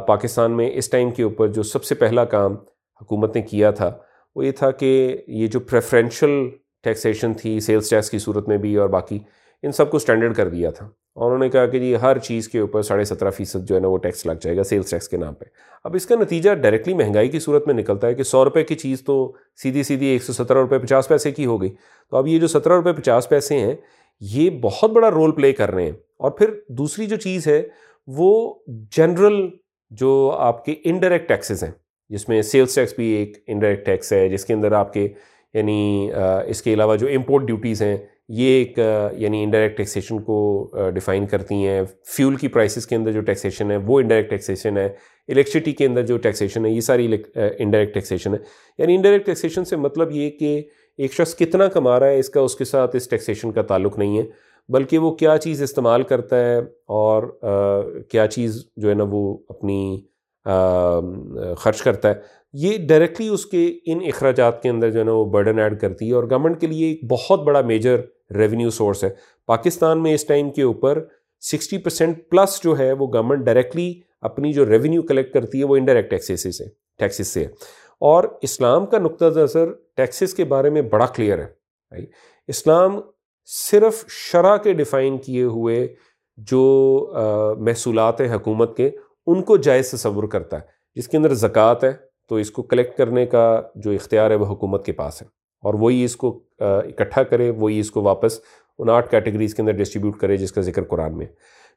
پاکستان میں اس ٹائم کے اوپر جو سب سے پہلا کام حکومت نے کیا تھا، وہ یہ تھا کہ یہ جو پریفرینشل ٹیکسیشن تھی سیلس ٹیکس کی صورت میں بھی اور باقی، ان سب کو اسٹینڈرڈ کر دیا تھا۔ اور انہوں نے کہا کہ جی ہر چیز کے اوپر ساڑھے سترہ فیصد جو ہے نا وہ ٹیکس لگ جائے گا سیلس ٹیکس کے نام پہ۔ اب اس کا نتیجہ ڈائریکٹلی مہنگائی کی صورت میں نکلتا ہے کہ سو روپے کی چیز تو سیدھی سیدھی ایک سو سترہ روپے پچاس پیسے کی ہو گئی۔ تو اب یہ جو سترہ روپے پچاس پیسے ہیں، یہ بہت بڑا رول پلے کر رہے ہیں۔ اور پھر دوسری جو چیز ہے، وہ جنرل جو آپ کے انڈائریکٹ ٹیکسز ہیں، جس میں سیلس ٹیکس بھی ایک انڈائریکٹ ٹیکس ہے، جس کے اندر آپ کے یعنی اس کے علاوہ جو امپورٹ ڈیوٹیز ہیں یہ ایک یعنی انڈائریکٹ ٹیکسیشن کو ڈیفائن کرتی ہیں۔ فیول کی پرائسز کے اندر جو ٹیکسیشن ہے، وہ انڈائریکٹ ٹیکسیشن ہے۔ الیکٹریسٹی کے اندر جو ٹیکسیشن ہے، یہ ساری انڈائریکٹ ٹیکسیشن ہے۔ یعنی انڈائریکٹ ٹیکسیشن سے مطلب یہ کہ ایک شخص کتنا کما رہا ہے، اس کا، اس کے ساتھ اس ٹیکسیشن کا تعلق نہیں ہے، بلکہ وہ کیا چیز استعمال کرتا ہے اور کیا چیز جو ہے نا وہ اپنی خرچ کرتا ہے۔ یہ ڈائریکٹلی اس کے ان اخراجات کے اندر جو ہے نا وہ برڈن ایڈ کرتی ہے اور گورنمنٹ کے لیے ایک بہت بڑا میجر ریونیو سورس ہے۔ پاکستان میں اس ٹائم کے اوپر سکسٹی پرسینٹ پلس جو ہے وہ گورنمنٹ ڈائریکٹلی اپنی جو ریونیو کلیکٹ کرتی ہے وہ انڈائریکٹ ٹیکسیز سے ٹیکسیز سے ہے۔ اور اسلام کا نقطہ نظر ٹیکسیز کے بارے میں بڑا کلیئر ہے۔ اسلام صرف شرح کے ڈیفائن کیے ہوئے جو محصولات ہیں حکومت کے ان کو جائز تصور کرتا ہے۔ جس کے اندر زکوٰۃ ہے، تو اس کو کلیکٹ کرنے کا جو اختیار ہے، وہ حکومت کے پاس ہے۔ اور وہی اس کو اکٹھا کرے، وہی اس کو واپس ان آٹھ کیٹیگریز کے اندر ڈسٹریبیوٹ کرے، جس کا ذکر قرآن میں۔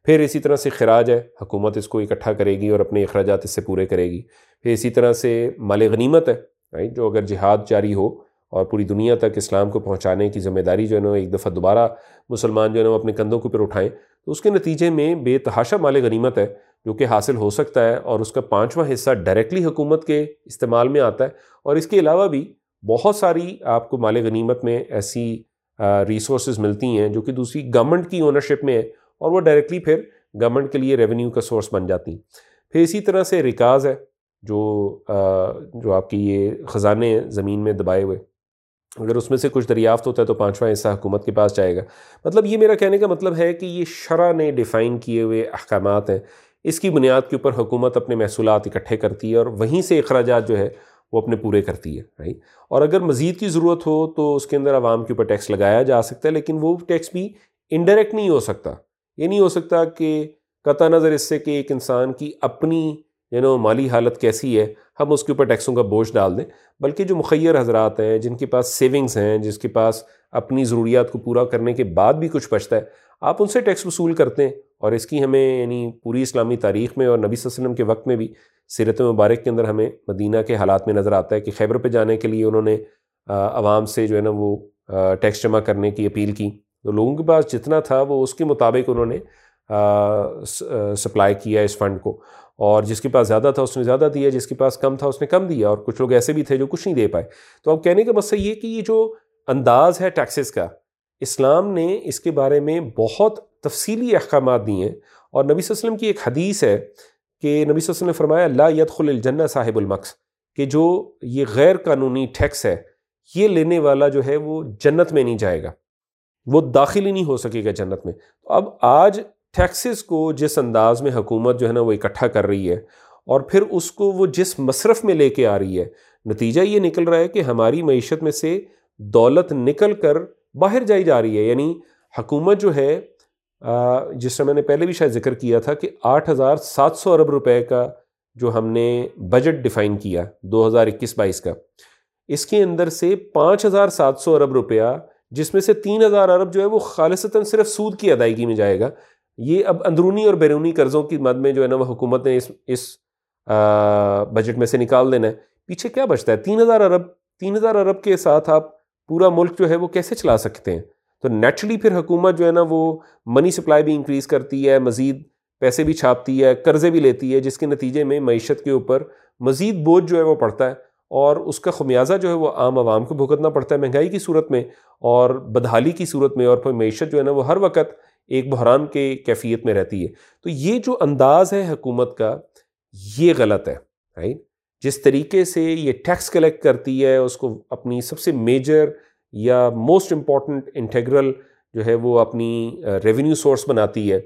پھر اسی طرح سے خراج ہے، حکومت اس کو اکٹھا کرے گی اور اپنے اخراجات اس سے پورے کرے گی۔ پھر اسی طرح سے مال غنیمت ہے رائٹ جو اگر جہاد جاری ہو اور پوری دنیا تک اسلام کو پہنچانے کی ذمہ داری جو ہے نا، ایک دفعہ دوبارہ مسلمان جو ہے نا، وہ اپنے کندھوں کے اوپر اٹھائیں، تو اس کے نتیجے میں بے تحاشا مال غنیمت ہے۔ جو کہ حاصل ہو سکتا ہے اور اس کا پانچواں حصہ ڈائریکٹلی حکومت کے استعمال میں آتا ہے اور اس کے علاوہ بھی بہت ساری آپ کو مال غنیمت میں ایسی ریسورسز ملتی ہیں جو کہ دوسری گورنمنٹ کی اونرشپ میں ہے اور وہ ڈائریکٹلی پھر گورنمنٹ کے لیے ریونیو کا سورس بن جاتی ہیں۔ پھر اسی طرح سے ریکاز ہے جو جو آپ کی یہ خزانے ہیں زمین میں دبائے ہوئے۔ اگر اس میں سے کچھ دریافت ہوتا ہے تو پانچواں حصہ حکومت کے پاس جائے گا۔ مطلب یہ میرا کہنے کا مطلب ہے کہ یہ شرح نے ڈیفائن کیے ہوئے احکامات ہیں۔ اس کی بنیاد کے اوپر حکومت اپنے محصولات اکٹھے کرتی ہے اور وہیں سے اخراجات جو ہے وہ اپنے پورے کرتی ہے رائٹ اور اگر مزید کی ضرورت ہو تو اس کے اندر عوام کے اوپر ٹیکس لگایا جا سکتا ہے، لیکن وہ ٹیکس بھی انڈائریکٹ نہیں ہو سکتا۔ یہ نہیں ہو سکتا کہ قطع نظر اس سے کہ ایک انسان کی اپنی یو نو مالی حالت کیسی ہے، ہم اس کے اوپر ٹیکسوں کا بوجھ ڈال دیں۔ بلکہ جو مخیر حضرات ہیں، جن کے پاس سیونگز ہیں، جس کے پاس اپنی ضروریات کو پورا کرنے کے بعد بھی کچھ بچتا ہے آپ ان سے ٹیکس وصول کرتے ہیں اور اس کی ہمیں یعنی پوری اسلامی تاریخ میں اور نبی صلی اللہ علیہ وسلم کے وقت میں بھی سیرت مبارک کے اندر ہمیں مدینہ کے حالات میں نظر آتا ہے کہ خیبر پہ جانے کے لیے انہوں نے عوام سے جو ہے نا وہ ٹیکس جمع کرنے کی اپیل کی۔ تو لوگوں کے پاس جتنا تھا وہ اس کے مطابق انہوں نے سپلائی کیا اس فنڈ کو۔ اور جس کے پاس زیادہ تھا اس نے زیادہ دیا، جس کے پاس کم تھا اس نے کم دیا۔ اور کچھ لوگ ایسے بھی تھے جو کچھ نہیں دے پائے۔ تو اب کہنے کا مسئلہ یہ کہ یہ جو انداز ہے ٹیکسز کا اسلام نے اس کے بارے میں بہت تفصیلی احکامات دیے ہیں اور نبی صلی اللہ علیہ وسلم کی ایک حدیث ہے کہ نبی صلی اللہ علیہ وسلم نے فرمایا، لا يدخل الجنہ صاحب المقص کہ جو یہ غیر قانونی ٹیکس ہے، یہ لینے والا جو ہے وہ جنت میں نہیں جائے گا۔ وہ داخل ہی نہیں ہو سکے گا جنت میں۔ تو اب آج ٹیکسز کو جس انداز میں حکومت جو ہے نا وہ اکٹھا کر رہی ہے اور پھر اس کو وہ جس مصرف میں لے کے آ رہی ہے، نتیجہ یہ نکل رہا ہے کہ ہماری معیشت میں سے دولت نکل کر باہر جائی جا رہی ہے یعنی حکومت جو ہے جس سے میں نے پہلے بھی شاید ذکر کیا تھا کہ آٹھ ہزار سات سو ارب روپے کا جو ہم نے بجٹ ڈیفائن کیا دو ہزار اکیس بائیس کا، اس کے اندر سے پانچ ہزار سات سو ارب روپیہ، جس میں سے تین ہزار ارب جو ہے وہ خالصتاً صرف سود کی ادائیگی میں جائے گا۔ یہ اب اندرونی اور بیرونی قرضوں کی مد میں جو ہے نا، وہ حکومت نے اس اس بجٹ میں سے نکال دینا ہے۔ پیچھے کیا بچتا ہے؟ تین ہزار ارب، تین ہزار ارب کے ساتھ آپ پورا ملک جو ہے وہ کیسے چلا سکتے ہیں؟ تو نیچرلی پھر حکومت جو ہے نا وہ منی سپلائی بھی انکریز کرتی ہے، مزید پیسے بھی چھاپتی ہے، قرضے بھی لیتی ہے، جس کے نتیجے میں معیشت کے اوپر مزید بوجھ جو ہے وہ پڑتا ہے اور اس کا خمیازہ جو ہے وہ عام عوام کو بھگتنا پڑتا ہے مہنگائی کی صورت میں اور بدحالی کی صورت میں اور پھر معیشت جو ہے نا وہ ہر وقت ایک بحران کے کیفیت میں رہتی ہے۔ تو یہ جو انداز ہے حکومت کا، یہ غلط ہے رائٹ جس طریقے سے یہ ٹیکس کلیکٹ کرتی ہے، اس کو اپنی سب سے میجر یا موسٹ امپورٹنٹ انٹیگرل جو ہے وہ اپنی ریونیو سورس بناتی ہے۔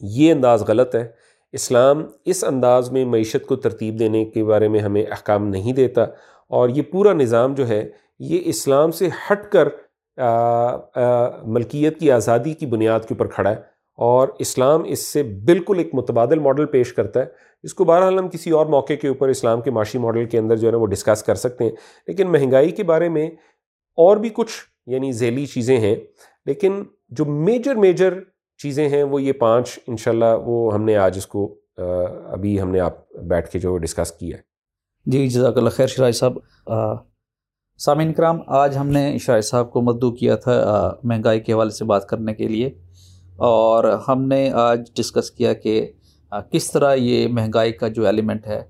یہ انداز غلط ہے۔ اسلام اس انداز میں معیشت کو ترتیب دینے کے بارے میں ہمیں احکام نہیں دیتا۔ اور یہ پورا نظام جو ہے، یہ اسلام سے ہٹ کر ملکیت کی آزادی کی بنیاد کے اوپر کھڑا ہے۔ اور اسلام اس سے بالکل ایک متبادل ماڈل پیش کرتا ہے۔ اس کو بہرحال ہم کسی اور موقع کے اوپر اسلام کے معاشی ماڈل کے اندر جو ہے نا وہ ڈسکس کر سکتے ہیں۔ لیکن مہنگائی کے بارے میں اور بھی کچھ یعنی ذیلی چیزیں ہیں۔ لیکن جو میجر میجر چیزیں ہیں وہ یہ پانچ انشاءاللہ وہ ہم نے آج اس کو ابھی ہم نے آپ بیٹھ کے جو ڈسکس کیا ہے۔ جی جزاک اللہ خیر شرائی صاحب۔ سامعین کرام، آج ہم نے شرائی صاحب کو مدعو کیا تھا مہنگائی کے حوالے سے بات کرنے کے لیے۔ اور ہم نے آج ڈسکس کیا کہ کس طرح یہ مہنگائی کا جو ایلیمنٹ ہے،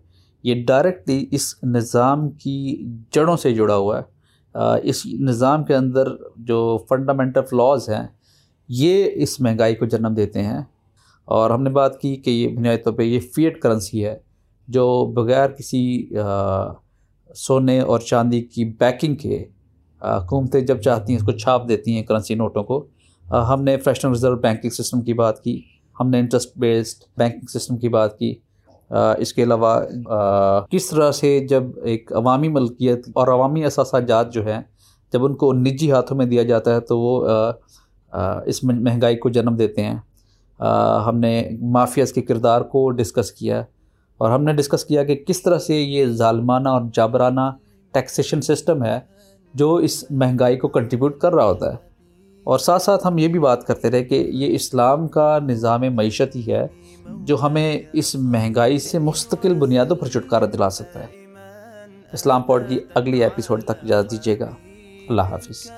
یہ ڈائریکٹلی اس نظام کی جڑوں سے جڑا ہوا ہے۔ اس نظام کے اندر جو فنڈامنٹل لاز ہیں، یہ اس مہنگائی کو جنم دیتے ہیں۔ اور ہم نے بات کی کہ یہ بنیادی طور پہ یہ فیٹ کرنسی ہے، جو بغیر کسی سونے اور چاندی کی بیکنگ کے حکومتیں جب چاہتی ہیں اس کو چھاپ دیتی ہیں کرنسی نوٹوں کو ہم نے فریشنل ریزرو بینکنگ سسٹم کی بات کی، ہم نے انٹرسٹ بیسڈ بینکنگ سسٹم کی بات کی۔ اس کے علاوہ کس طرح سے جب ایک عوامی ملکیت اور عوامی اثاثہ جات جو ہیں، جب ان کو نجی ہاتھوں میں دیا جاتا ہے، تو وہ اس مہنگائی کو جنم دیتے ہیں۔ ہم نے مافیاز کے کردار کو ڈسکس کیا۔ اور ہم نے ڈسکس کیا کہ کس طرح سے یہ ظالمانہ اور جابرانہ ٹیکسیشن سسٹم ہے، جو اس مہنگائی کو کنٹریبیوٹ کر رہا ہوتا ہے۔ اور ساتھ ساتھ ہم یہ بھی بات کرتے رہے کہ یہ اسلام کا نظام معیشت ہی ہے جو ہمیں اس مہنگائی سے مستقل بنیادوں پر چھٹکارا دلا سکتا ہے۔ اسلام پوڈ کی اگلی ایپیسوڈ تک اجازت دیجیے گا۔ اللہ حافظ۔